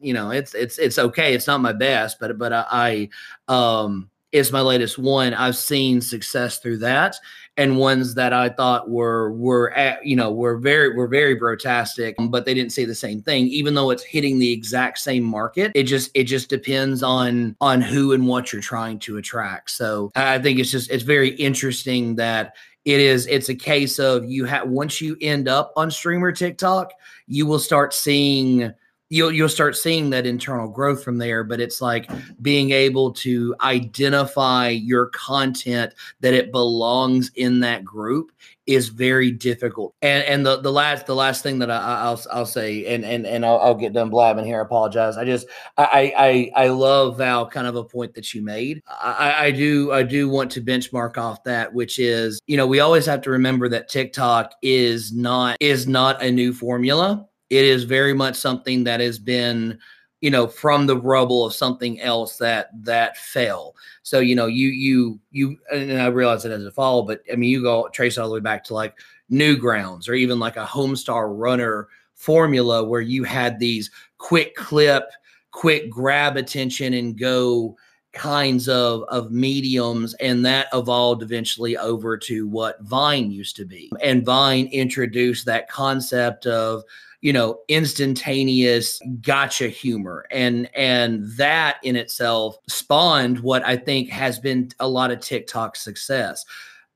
you know, it's it's it's okay. It's not my best, but but I, I um it's my latest one. I've seen success through that, and ones that I thought were were at, you know were very were very brotastic, but they didn't say the same thing. Even though it's hitting the exact same market, it just it just depends on on who and what you're trying to attract. So I think it's just it's very interesting that it is it's a case of you have once you end up on streamer TikTok, you will start seeing you'll you'll start seeing that internal growth from there but it's like being able to identify your content that it belongs in that group is very difficult. And and the, the last the last thing that I, will I'll say and and and I'll, I'll, get done blabbing here I apologize. I just I I I love Val kind of a point that you made. I I do I do want to benchmark off that which is you know we always have to remember that TikTok is not is not a new formula it is very much something that has been you know from the rubble of something else that that fell. So you know you you you and i realize it as a fall but i mean you go trace all the way back to like Newgrounds or even like a homestar runner formula where you had these quick clip quick grab attention and go kinds of of mediums and that evolved eventually over to what vine used to be. And vine introduced that concept of you know instantaneous gotcha humor. And and that in itself spawned what i think has been a lot of tiktok success.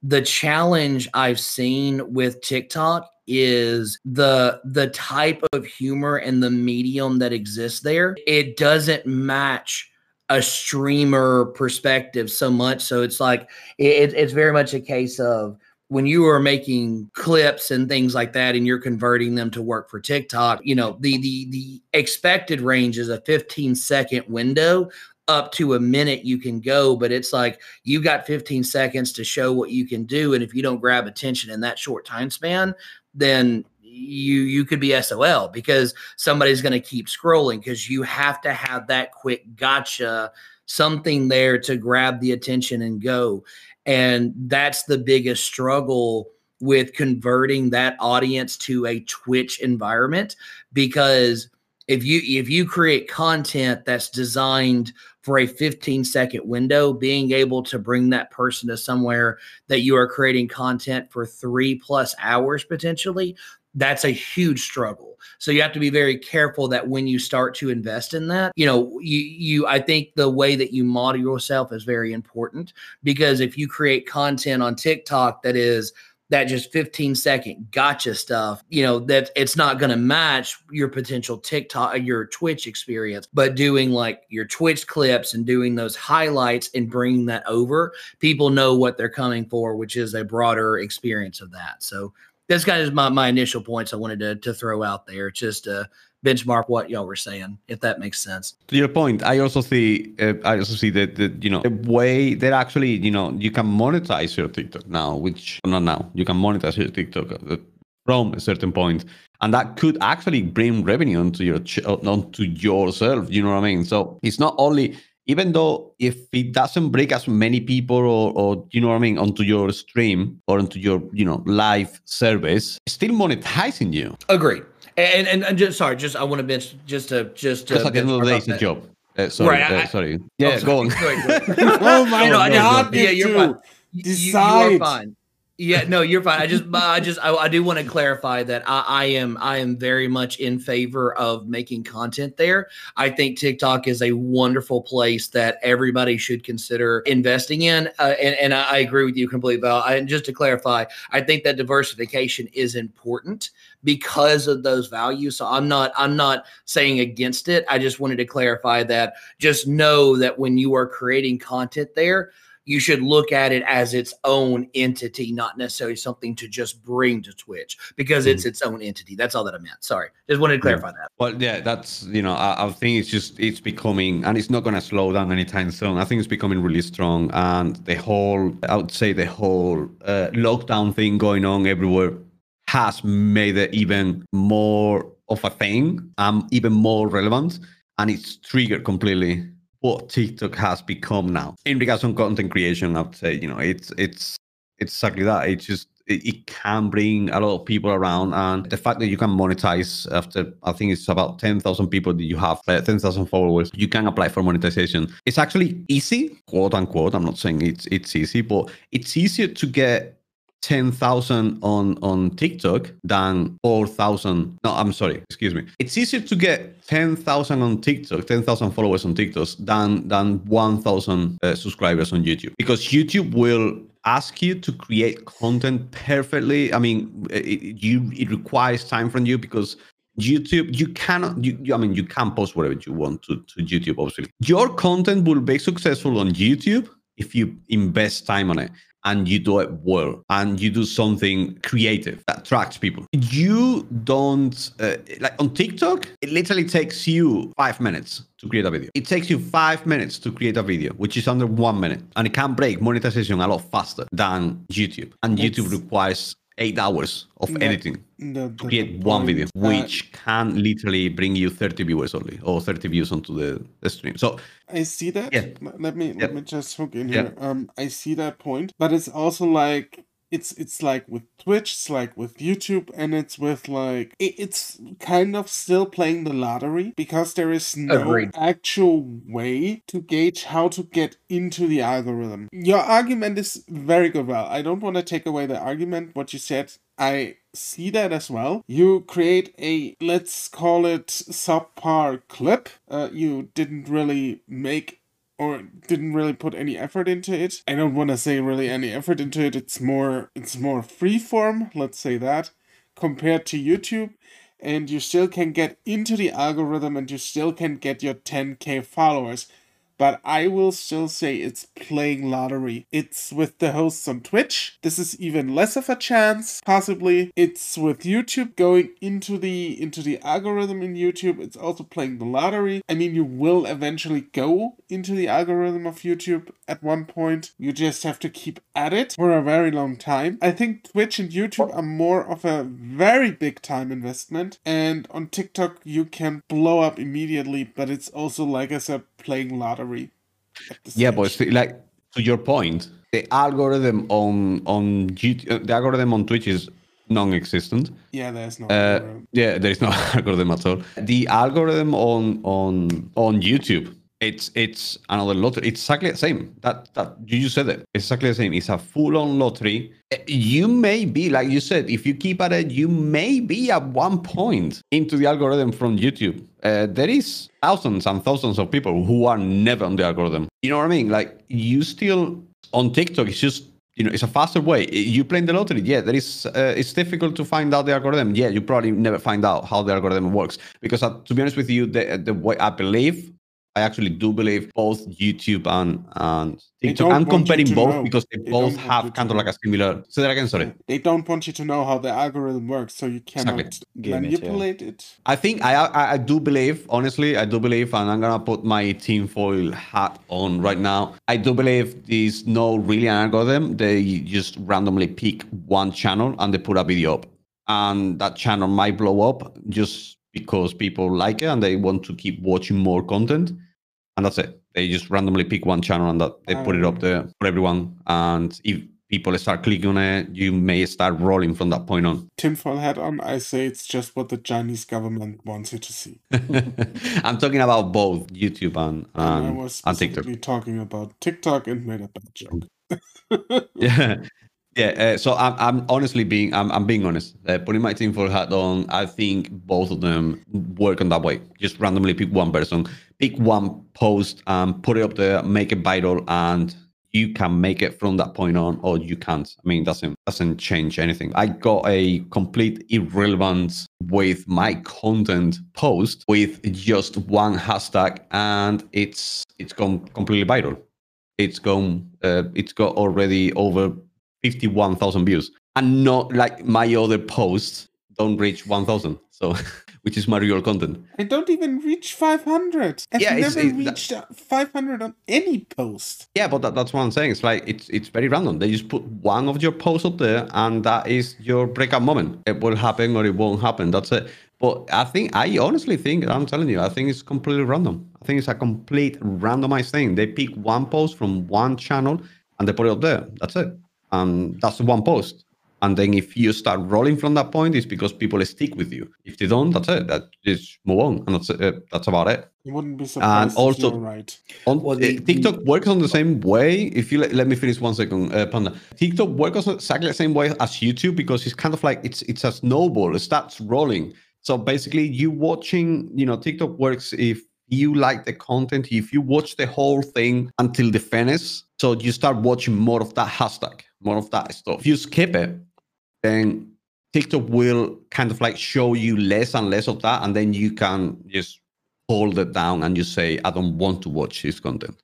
The challenge i've seen with tiktok is the the type of humor and the medium that exists there. It doesn't match a streamer perspective so much. So it's like it, it's very much a case of when you are making clips and things like that and you're converting them to work for TikTok, you know, the the the expected range is a 15 second window up to a minute you can go, but it's like you got 15 seconds to show what you can do and if you don't grab attention in that short time span, then you you could be SOL because somebody's going to keep scrolling because you have to have that quick gotcha something there to grab the attention and go. And that's the biggest struggle with converting that audience to a Twitch environment because if you if you create content that's designed for a 15 second window being able to bring that person to somewhere that you are creating content for 3 plus hours potentially that's a huge struggle so you have to be very careful that when you start to invest in that, you know, you you I think the way that you model yourself is very important because if you create content on TikTok that is that just 15 second gotcha stuff, you know, that it's not going to match your potential TikTok, your Twitch experience, but doing like your Twitch clips and doing those highlights and bringing that over, people know what they're coming for, which is a broader experience of that. So that's kind of my, my initial points I wanted to, to throw out there, just to benchmark what y'all were saying, if that makes sense. To your point, I also see, uh, I also see that, that, you know, the way that actually, you know, you can monetize your TikTok now, which not now, you can monetize your TikTok from a certain point, and that could actually bring revenue onto your onto yourself. You know what I mean? So it's not only even though if it doesn't bring as many people or, or you know what I mean onto your stream or onto your you know live service, still monetizing you. Agreed. And and, and just sorry, just I want to mention just to just to just at the end of the day, it's a job. Uh, sorry, right, uh, I, sorry. Yeah, oh, go on. oh my you know, god! Yeah, you're fine. Decide. You, you are fine. Yeah, no, you're fine. I just, I just, I, I do want to clarify that I, I, am, I am very much in favor of making content there. I think TikTok is a wonderful place that everybody should consider investing in, uh, and, and I, I, agree with you completely, Val. And just to clarify, I think that diversification is important because of those values. So I'm not, I'm not saying against it. I just wanted to clarify that. Just know that when you are creating content there you should look at it as its own entity, not necessarily something to just bring to Twitch because it's mm-hmm. its own entity. That's all that I meant. Sorry, just wanted to clarify yeah. that. Well, yeah, that's you know, I, I think it's just it's becoming, and it's not going to slow down anytime soon. I think it's becoming really strong, and the whole, I would say, the whole uh, lockdown thing going on everywhere has made it even more of a thing, um, even more relevant, and it's triggered completely what TikTok has become now. In regards on content creation, I would say, you know, it's it's it's exactly that. It's just it, can bring a lot of people around, and the fact that you can monetize after I think it's about ten thousand people that you have, uh, ten thousand followers, you can apply for monetization. It's actually easy, quote unquote. I'm not saying it's it's easy, but it's easier to get 10,000 on on TikTok than 4,000. No, I'm sorry, excuse me. It's easier to get 10,000 on TikTok, 10,000 followers on TikTok than than 1,000 uh, subscribers on YouTube because YouTube will ask you to create content perfectly. I mean, it, you it requires time from you because YouTube, you cannot. You, you- I mean, you can post whatever you want to to YouTube. Obviously, your content will be successful on YouTube if you invest time on it and you do it well and you do something creative that attracts people. You don't uh, like on TikTok. It literally takes you five minutes to create a video. It takes you five minutes to create a video, which is under one minute, and it can break monetization a lot faster than YouTube. And YouTube requires eight hours of editing The- to create one video, which can literally bring you 30 viewers only or 30 views onto the, the stream. So I see that. Yeah. Let me Yeah. let me just hook in Yeah. here. Um, I see that point, but it's also like it's it's like with Twitch, it's like with YouTube, and it's with like it, it's kind of still playing the lottery because there is no Agreed. actual way to gauge how to get into the algorithm. Your argument is very good. Well, I don't want to take away the argument. What you said, I see that as well. You create a let's call it subpar clip. Uh, you didn't really make or didn't really put any effort into it. I don't want to say really any effort into it. It's more it's more freeform, let's say that, compared to YouTube. And you still can get into the algorithm and you still can get your 10k followers. But I will still say it's playing lottery. It's with the hosts on Twitch. This is even less of a chance, possibly. It's with YouTube going into the into the algorithm in YouTube. It's also playing the lottery. I mean, you will eventually go into the algorithm of YouTube at one point. You just have to keep at it for a very long time. I think Twitch and YouTube are more of a very big time investment. And on TikTok, you can blow up immediately, but it's also, like I said, playing lottery. yeah, but still, like to your point, the algorithm on on YouTube, uh, the algorithm on Twitch is non-existent. yeah, there's no. Uh, yeah, there is no algorithm at all. The algorithm on on on YouTube, it's it's another lottery. It's exactly the same. That that you said it. Exactly the same. It's a full-on lottery. You may be like you said, if you keep at it, you may be at one point into the algorithm from YouTube. Uh, there is thousands and thousands of people who are never on the algorithm. You know what I mean? Like you still on TikTok. It's just you know, it's a faster way. You playing the lottery, yeah. There is, uh, it's difficult to find out the algorithm. Yeah, you probably never find out how the algorithm works because, uh, to be honest with you, the the way I believe, I actually do believe both YouTube and and TikTok. don't I'm comparing both know. because they, They both don't want you have kind of like a similar. Say that again. Sorry. They don't want you to know how the algorithm works, so you cannot Exactly. Game it, yeah. manipulate it. I think I, I I do believe honestly I do believe and I'm gonna put my tinfoil hat on right now. I do believe there's no really an algorithm. They just randomly pick one channel and they put a video up, and that channel might blow up just because people like it and they want to keep watching more content, and that's it. They just randomly pick one channel and that they put it up Um, there for everyone. And if people start clicking on it, you may start rolling from that point on. Tinfoil hat on, I say it's just what the Chinese government wants you to see. I'm talking about both YouTube and And I and, was and TikTok. specifically talking about TikTok and made a bad joke. Yeah, yeah. Uh, so I'm, I'm honestly being, I'm, I'm being honest. Uh, putting my tinfoil hat on, I think both of them work on that way. Just randomly pick one person, pick one post, and put it up there, make it viral, and you can make it from that point on, or you can't. I mean, doesn't doesn't change anything. I got a complete irrelevance with my content post with just one hashtag, and it's it's gone completely viral it's gone uh, it's got already over 51,000 views. And not like my other posts don't reach 1,000 so which is my real content. I don't even reach 500. I've Yeah, never it- reached uh, 500 on any post. yeah but that, that's what i'm saying. It's like it's it's very random. They just put one of your posts up there and that is your breakout moment. It will happen or it won't happen. That's it. But i think i honestly think i'm telling you i think it's completely random. I think it's a complete randomized thing. They pick one post from one channel and they put it up there. That's it and that's the one post and then if you start rolling from that point it's because people stick with you if they don't that's it that just move on and that's it that's about it I wouldn't be surprised And also- if you're right. on Well, uh, the- TikTok works on the same way. If you let, let me finish one second, uh, Panda. TikTok works exactly the same way as YouTube because it's kind of like it's it's a snowball. It starts rolling. So basically, you watching, you know, TikTok works if you like the content, if you watch the whole thing until the finish. So you start watching more of that hashtag, more of that stuff. If you skip it, then TikTok will kind of like show you less and less of that, and then you can just hold it down and you say, I don't want to watch this content.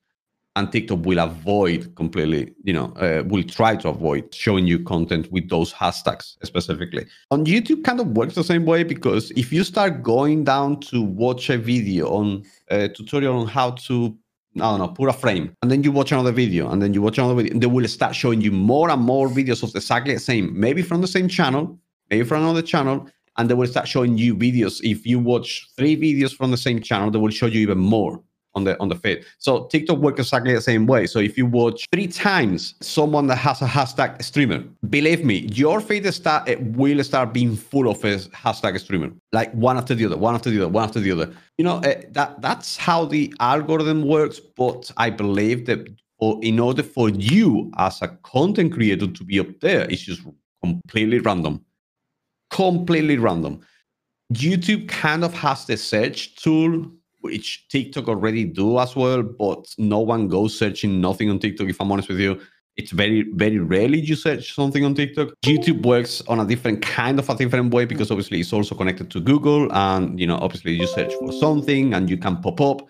And TikTok will avoid completely, you know, uh, will try to avoid showing you content with those hashtags specifically. On YouTube, kind of works the same way because if you start going down to watch a video on a tutorial on how to I don't know, put a frame, and then you watch another video, and then you watch another video, they will start showing you more and more videos of exactly the same, maybe from the same channel, maybe from another channel, and they will start showing you videos. If you watch three videos from the same channel, they will show you even more on the on the feed. So TikTok works exactly the same way. So if you watch three times someone that has a hashtag streamer, believe me, your feed start it will start being full of a hashtag streamer, like one after the other, one after the other, one after the other. You know uh, that that's how the algorithm works. But I believe that or in order for you as a content creator to be up there, it's just completely random completely random. YouTube kind of has the search tool, which TikTok already do as well, but no one goes searching nothing on TikTok. If I'm honest with you, it's very, very rarely you search something on TikTok. YouTube works on a different kind of a different way because obviously it's also connected to Google, and you know, obviously you search for something and you can pop up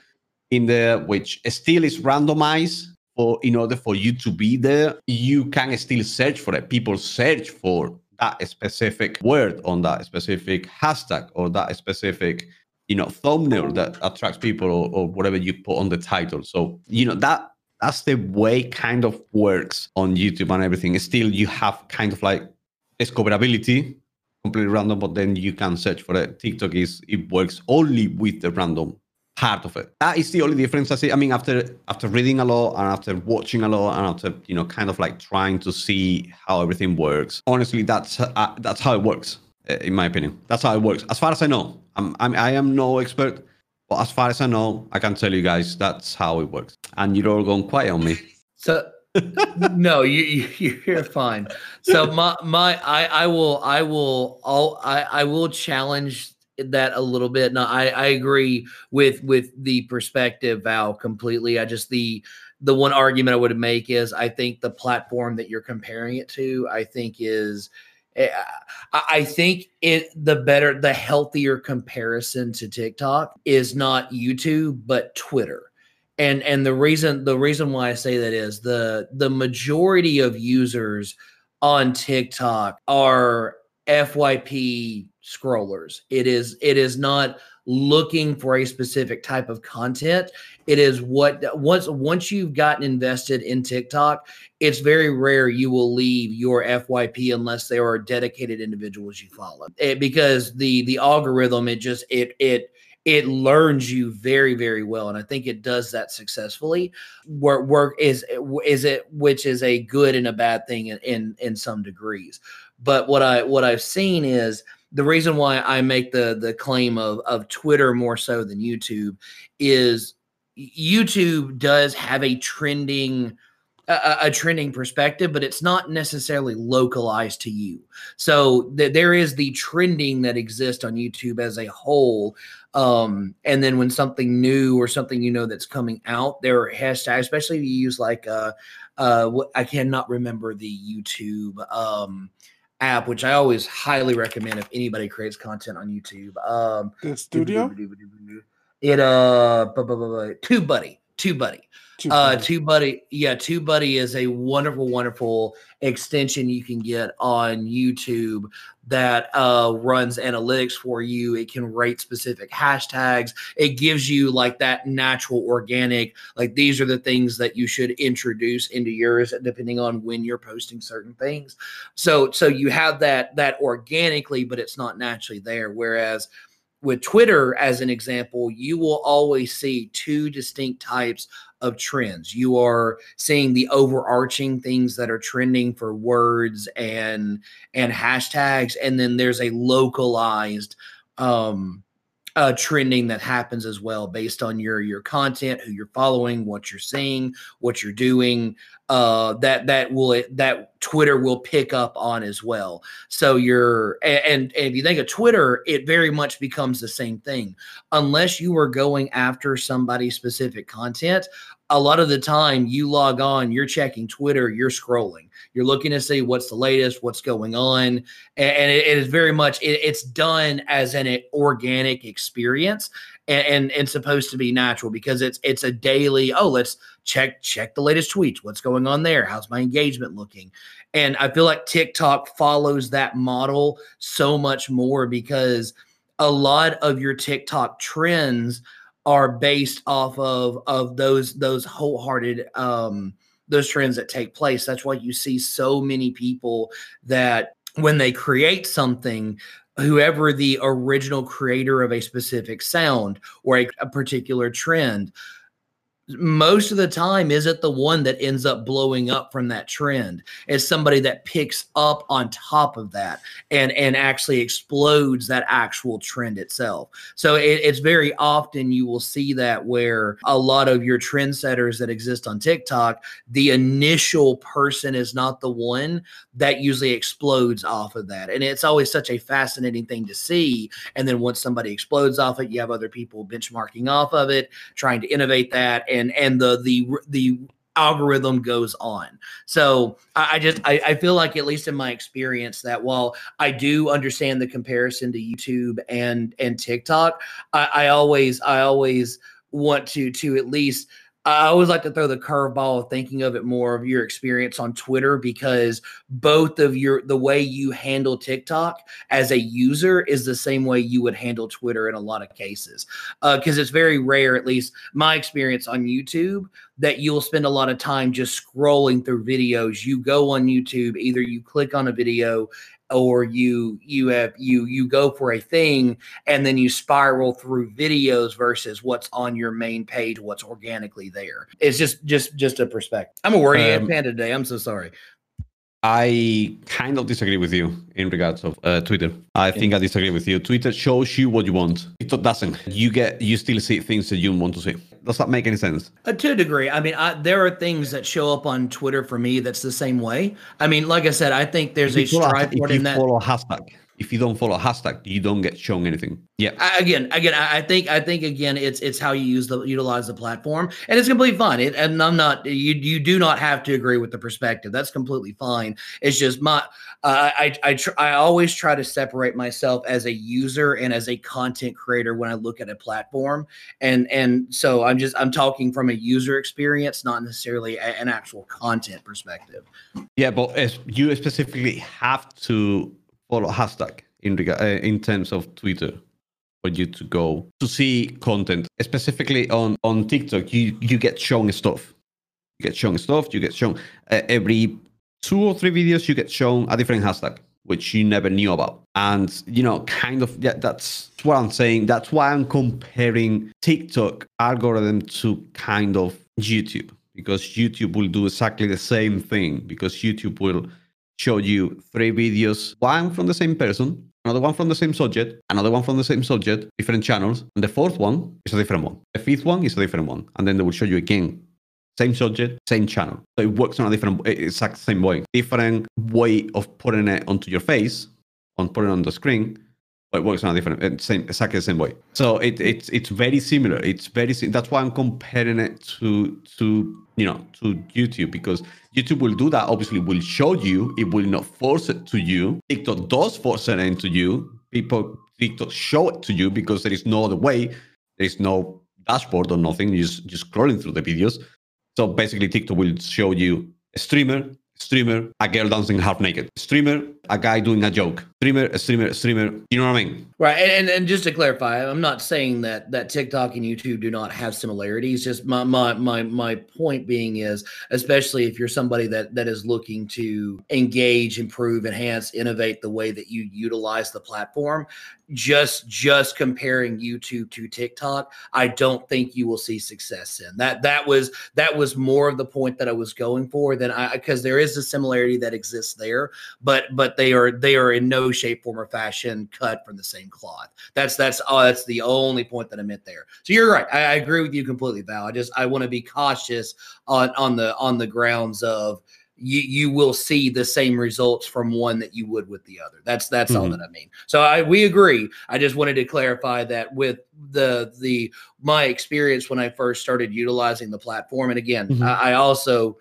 in there, which still is randomized. For in order for you to be there, you can still search for it. People search for that specific word on that specific hashtag or that specific you know thumbnail that attracts people or, or, whatever you put on the title so you know that that's the way kind of works on youtube and everything still you have kind of like discoverability completely random but then you can search for it tiktok is it works only with the random part of it. That is the only difference I see. I mean, after after reading a lot and after watching a lot and after you know kind of like trying to see how everything works. Honestly, that's uh, that's how it works, in my opinion. That's how it works. As far as I know, I'm, I'm I am no expert, but as far as I know, I can tell you guys that's how it works. And you're all going quiet on me. So. no, you, you you're fine. So my my I I will I will all I I will challenge that a little bit. No, I, I agree with with the perspective, Val, completely. I just the the one argument I would make is I think the platform that you're comparing it to, I think is Eh, I think it the better the healthier comparison to TikTok is not YouTube but Twitter. And and the reason the reason why I say that is the the majority of users on TikTok are FYP scrollers. It is it is not looking for a specific type of content. It is what once once you've gotten invested in TikTok, it's very rare you will leave your FYP unless there are dedicated individuals you follow. It, because the the algorithm it just it it it learns you very very well and i think it does that successfully work work is is it which is a good and a bad thing in in, in some degrees but what i what i've seen is the reason why I make the the claim of of Twitter more so than YouTube is YouTube does have a trending a, a, trending perspective, but it's not necessarily localized to you. So th- there is the trending that exists on YouTube as a whole. Um, and then when something new or something you know that's coming out, there are hashtags, especially if you use like uh, uh, I cannot remember the YouTube. Um, app, which I always highly recommend if anybody creates content on YouTube. Um, the studio. It uh, TubeBuddy, Tube Buddy. Uh, TubeBuddy, yeah, TubeBuddy is a wonderful, wonderful extension you can get on YouTube that uh, runs analytics for you. It can rate specific hashtags. It gives you like that natural, organic, like these are the things that you should introduce into yours, depending on when you're posting certain things. So, so you have that that organically, but it's not naturally there. Whereas with Twitter, as an example, you will always see two distinct types of trends. You are seeing the overarching things that are trending for words and and hashtags, and then there's a localized um, uh, trending that happens as well based on your your content, who you're following, what you're seeing, what you're doing. Uh, that that will that Twitter will pick up on as well. So you're and, and if you think of Twitter, it very much becomes the same thing. Unless you are going after somebody specific content, a lot of the time you log on, you're checking Twitter, you're scrolling, you're looking to see what's the latest, what's going on, and, it, it is very much it, it's done as an organic experience and, and and supposed to be natural because it's it's a daily. Oh, let's check check the latest tweets. What's going on there? How's my engagement looking? And I feel like TikTok follows that model so much more because a lot of your TikTok trends are based off of of those those wholehearted um those trends that take place. That's why you see so many people that when they create something, whoever the original creator of a specific sound or a, a particular trend most of the time isn't the one that ends up blowing up from that trend? It's somebody that picks up on top of that and and actually explodes that actual trend itself. So it, it's very often you will see that where a lot of your trendsetters that exist on tiktok the initial person is not the one that usually explodes off of that. And it's always such a fascinating thing to see. And then once somebody explodes off it you have other people benchmarking off of it trying to innovate that. and and the the the algorithm goes on. So I, I just I, I, feel like at least in my experience that while I do understand the comparison to YouTube and and TikTok, I, I always I always want to to at least I always like to throw the curveball of thinking of it more of your experience on Twitter because both of your the way you handle TikTok as a user is the same way you would handle Twitter in a lot of cases. Because uh, it's very rare, at least my experience on YouTube, that you'll spend a lot of time just scrolling through videos. You go on YouTube, either you click on a video or you you have you you go for a thing and then you spiral through videos versus what's on your main page what's organically there. It's just just just a perspective. I'm a wordy um, panda today. I'm so sorry I kind of disagree with you in regards of uh, Twitter. I think I disagree with you. Twitter shows you what you want. It doesn't. You get you still see things that you want to see. Does that make any sense? Uh, to a degree. I mean, I, there are things that show up on Twitter for me that's the same way. I mean, like I said, I think there's a stripe in that. Follow hashtag if you don't follow a hashtag, you don't get shown anything. Yeah. Again, again, I think I think again, it's it's how you use the utilize the platform, and it's completely fine. It, and I'm not you you do not have to agree with the perspective. That's completely fine. It's just my uh, I I tr- I always try to separate myself as a user and as a content creator when I look at a platform, and and so I'm just I'm talking from a user experience, not necessarily a, an actual content perspective. Yeah, but you specifically have to follow hashtag in reg- uh, in terms of Twitter for you to go to see content. Specifically on on TikTok, you you get shown stuff. You get shown stuff. You get shown uh, every two or three videos. You get shown a different hashtag which you never knew about. And, you know, kind of, yeah, that's what I'm saying. That's why I'm comparing TikTok algorithm to kind of YouTube, because YouTube will do exactly the same thing, because YouTube will show you three videos, one from the same person, another one from the same subject, another one from the same subject, different channels, and the fourth one is a different one. The fifth one is a different one, and then they will show you again same subject, same channel. So it works on a different, eh, exact same way, different way of putting it onto your face, on putting it on the screen, but it works on a different, eh, same, exactly the same way. So it, it's it's very similar. It's very that's why I'm comparing it to to you know to YouTube because YouTube will do that. Obviously, will show you. It will not force it to you. TikTok does force it into you. People TikTok show it to you because there is no other way. There is no dashboard or nothing. You're just, just scrolling through the videos. So basically, TikTok will show you a streamer streamer, a girl dancing half naked. Streamer, a guy doing a joke. Streamer, streamer, streamer. You know what I mean? Right. And, and just to clarify, I'm not saying that that TikTok and YouTube do not have similarities. Just my my my my point being is, especially if you're somebody that that is looking to engage, improve, enhance, innovate the way that you utilize the platform, just just comparing YouTube to TikTok, I don't think you will see success in that. That was that was more of the point that I was going for. Than I because there is a similarity that exists there, but but they are they are in no shape, form, or fashion cut from the same cloth. That's that's oh, that's the only point that I meant there. So you're right. I, I agree with you completely, Val. I just I want to be cautious on on the on the grounds of you you will see the same results from one that you would with the other. That's that's all Mhm. that I mean. So I we agree. I just wanted to clarify that with the the my experience when I first started utilizing the platform. And again, Mhm. I, I also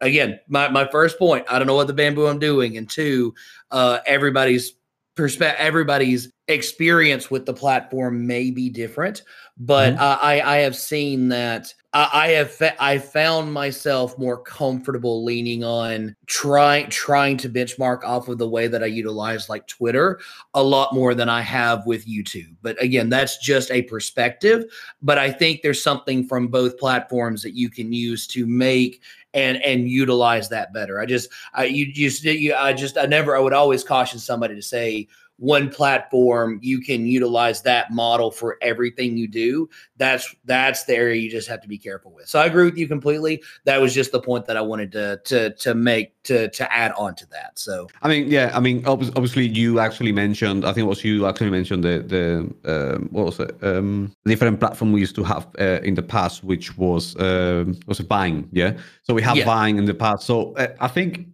again my my first point. I don't know what the bamboo I'm doing, and two, uh, everybody's perspective, everybody's experience with the platform may be different. But Mhm. uh, I I have seen that I, have fa- I found myself more comfortable leaning on trying trying to benchmark off of the way that I utilize like Twitter a lot more than I have with YouTube. But again, that's just a perspective. But I think there's something from both platforms that you can use to make and and utilize that better. I just I you just you I just I never I would always caution somebody to say one platform you can utilize that model for everything you do that's that's the area you just have to be careful with so i agree with you completely that was just the point that i wanted to to to make to to add on to that so I mean, yeah. I mean, obvi- obviously, you actually mentioned. I think it was you actually mentioned the the um, what was it? Um, different platform we used to have uh, in the past, which was um, was Vine. Yeah. So we have Yeah. Vine in the past. So uh, I think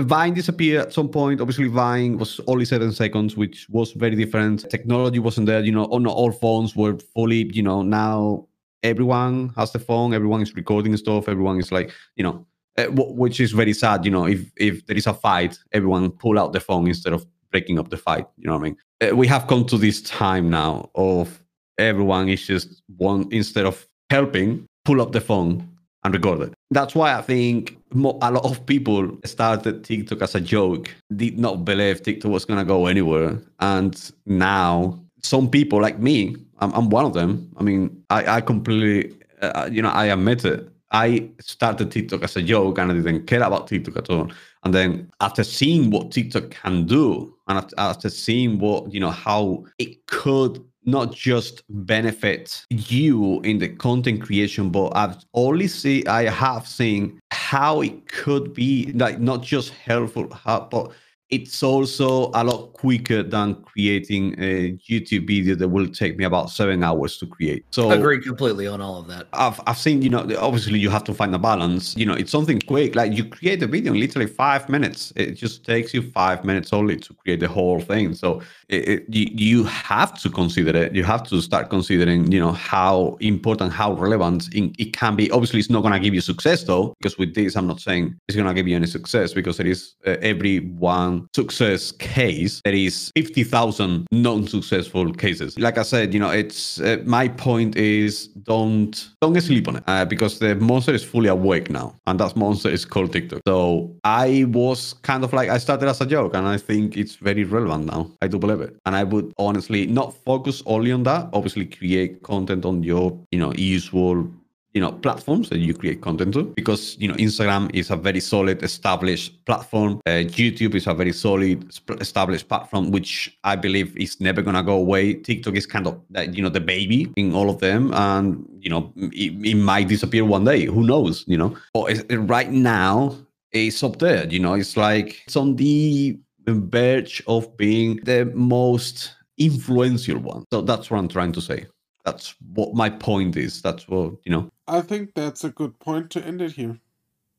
Vine disappeared at some point. Obviously, Vine was only seven seconds, which was very different. Technology wasn't there. You know, on all phones were fully. You know, now everyone has the phone. Everyone is recording stuff. Everyone is like, you know, uh, which is very sad. You know, if if there is a fight, everyone pull out the phone instead of breaking up the fight. You know what I mean? Uh, we have come to this time now of everyone is just one instead of helping, pull up the phone and record it. That's why I think a lot of people started TikTok as a joke, did not believe TikTok was gonna go anywhere, and now some people like me, I'm, I'm one of them. I mean, I, I completely, uh, you know, I admit it. I started TikTok as a joke and I didn't care about TikTok at all. And then after seeing what TikTok can do, and after seeing what you know how it could not just benefit you in the content creation, but I've only see I have seen how it could be like not just helpful, but it's also a lot quicker than creating a YouTube video that will take me about seven hours to create. So I agree completely on all of that I've, I've seen, you know, obviously you have to find a balance. You know, it's something quick. Like you create a video in literally five minutes. It just takes you five minutes only to create the whole thing. So it, it, you, you have to consider it. You have to start considering, you know, how important, how relevant it, it can be. Obviously, it's not going to give you success though, because with this, I'm not saying it's going to give you any success because there is uh, every one success case, there is 50,000 non-successful cases. Like I said, you know, it's uh, my point is don't don't sleep on it uh, because the monster is fully awake now, and that monster is called TikTok. So I was kind of like I started as a joke, and I think it's very relevant now. I do believe it, and I would honestly not focus only on that. Obviously, create content on your you know usual you know platforms that you create content to because you know instagram is a very solid established platform. Uh, youtube is a very solid established platform which i believe is never going to go away. Tiktok is kind of uh, you know the baby in all of them. And you know it, it might disappear one day. Who knows you know? But it's, right now it's up there you know? It's like it's on the verge of being the most influential one. So that's what i'm trying to say. That's what my point is. That's what you know I think that's a good point to end it here.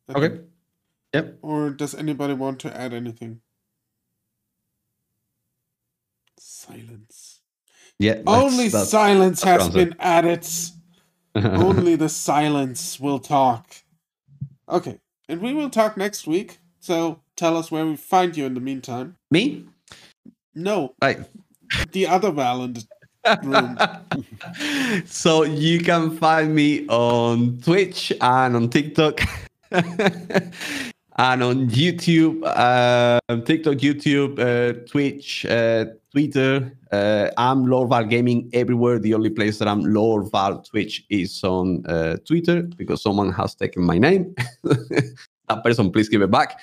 I Okay. think. Yep. Or does anybody want to add anything? Silence. Yeah. Only that's- silence that's has been added. Only the silence will talk. Okay. And we will talk next week. So tell us where we find you in the meantime. Me? No, Right. the other Val in the room. so you can find me on Twitch and on TikTok. and on YouTube, uh, TikTok, YouTube, uh, Twitch, uh, Twitter. Uh, I'm Lord Val Gaming everywhere. The only place that I'm Lord Val Twitch is on uh, Twitter because someone has taken my name. that person, please give it back.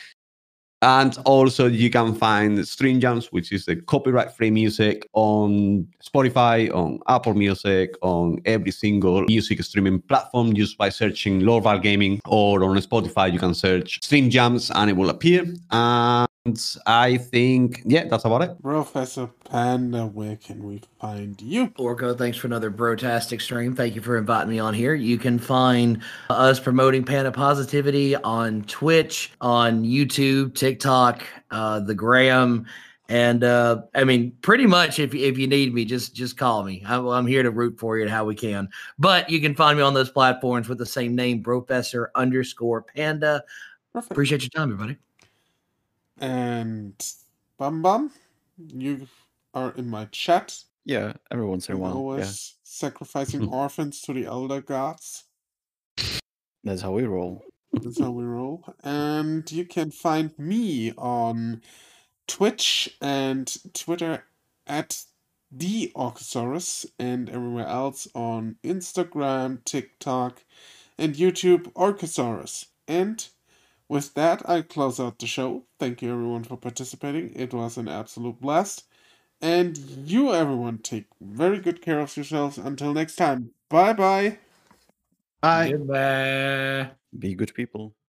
And also, you can find Stream Jams, which is the copyright-free music on Spotify, on Apple Music, on every single music streaming platform, just by searching Lord Val Gaming, or on Spotify, you can search Stream Jams, and it will appear. I think, yeah, that's about it. Professor Panda, where can we find you? Orco, thanks for another brotastic stream. Thank you for inviting me on here. You can find us promoting Panda Positivity on Twitch, on YouTube, TikTok, uh, the Graham, and uh, I mean, pretty much if if you need me, just just call me. I'm, I'm here to root for you and how we can. But you can find me on those platforms with the same name, Professor underscore Panda. Perfect. Appreciate your time, everybody. And Bam Bam, you are in my chat. Yeah, every once in a while. Yeah, sacrificing orphans to the elder gods. that's how we roll. That's how we roll. And you can find me on Twitch and Twitter at the Orcosaurus and everywhere else on Instagram, TikTok, and YouTube Orcosaurus. And with that, I close out the show. Thank you everyone for participating. It was an absolute blast. And you everyone take very good care of yourselves. Until next time. Bye bye. Bye. Goodbye. Be good people.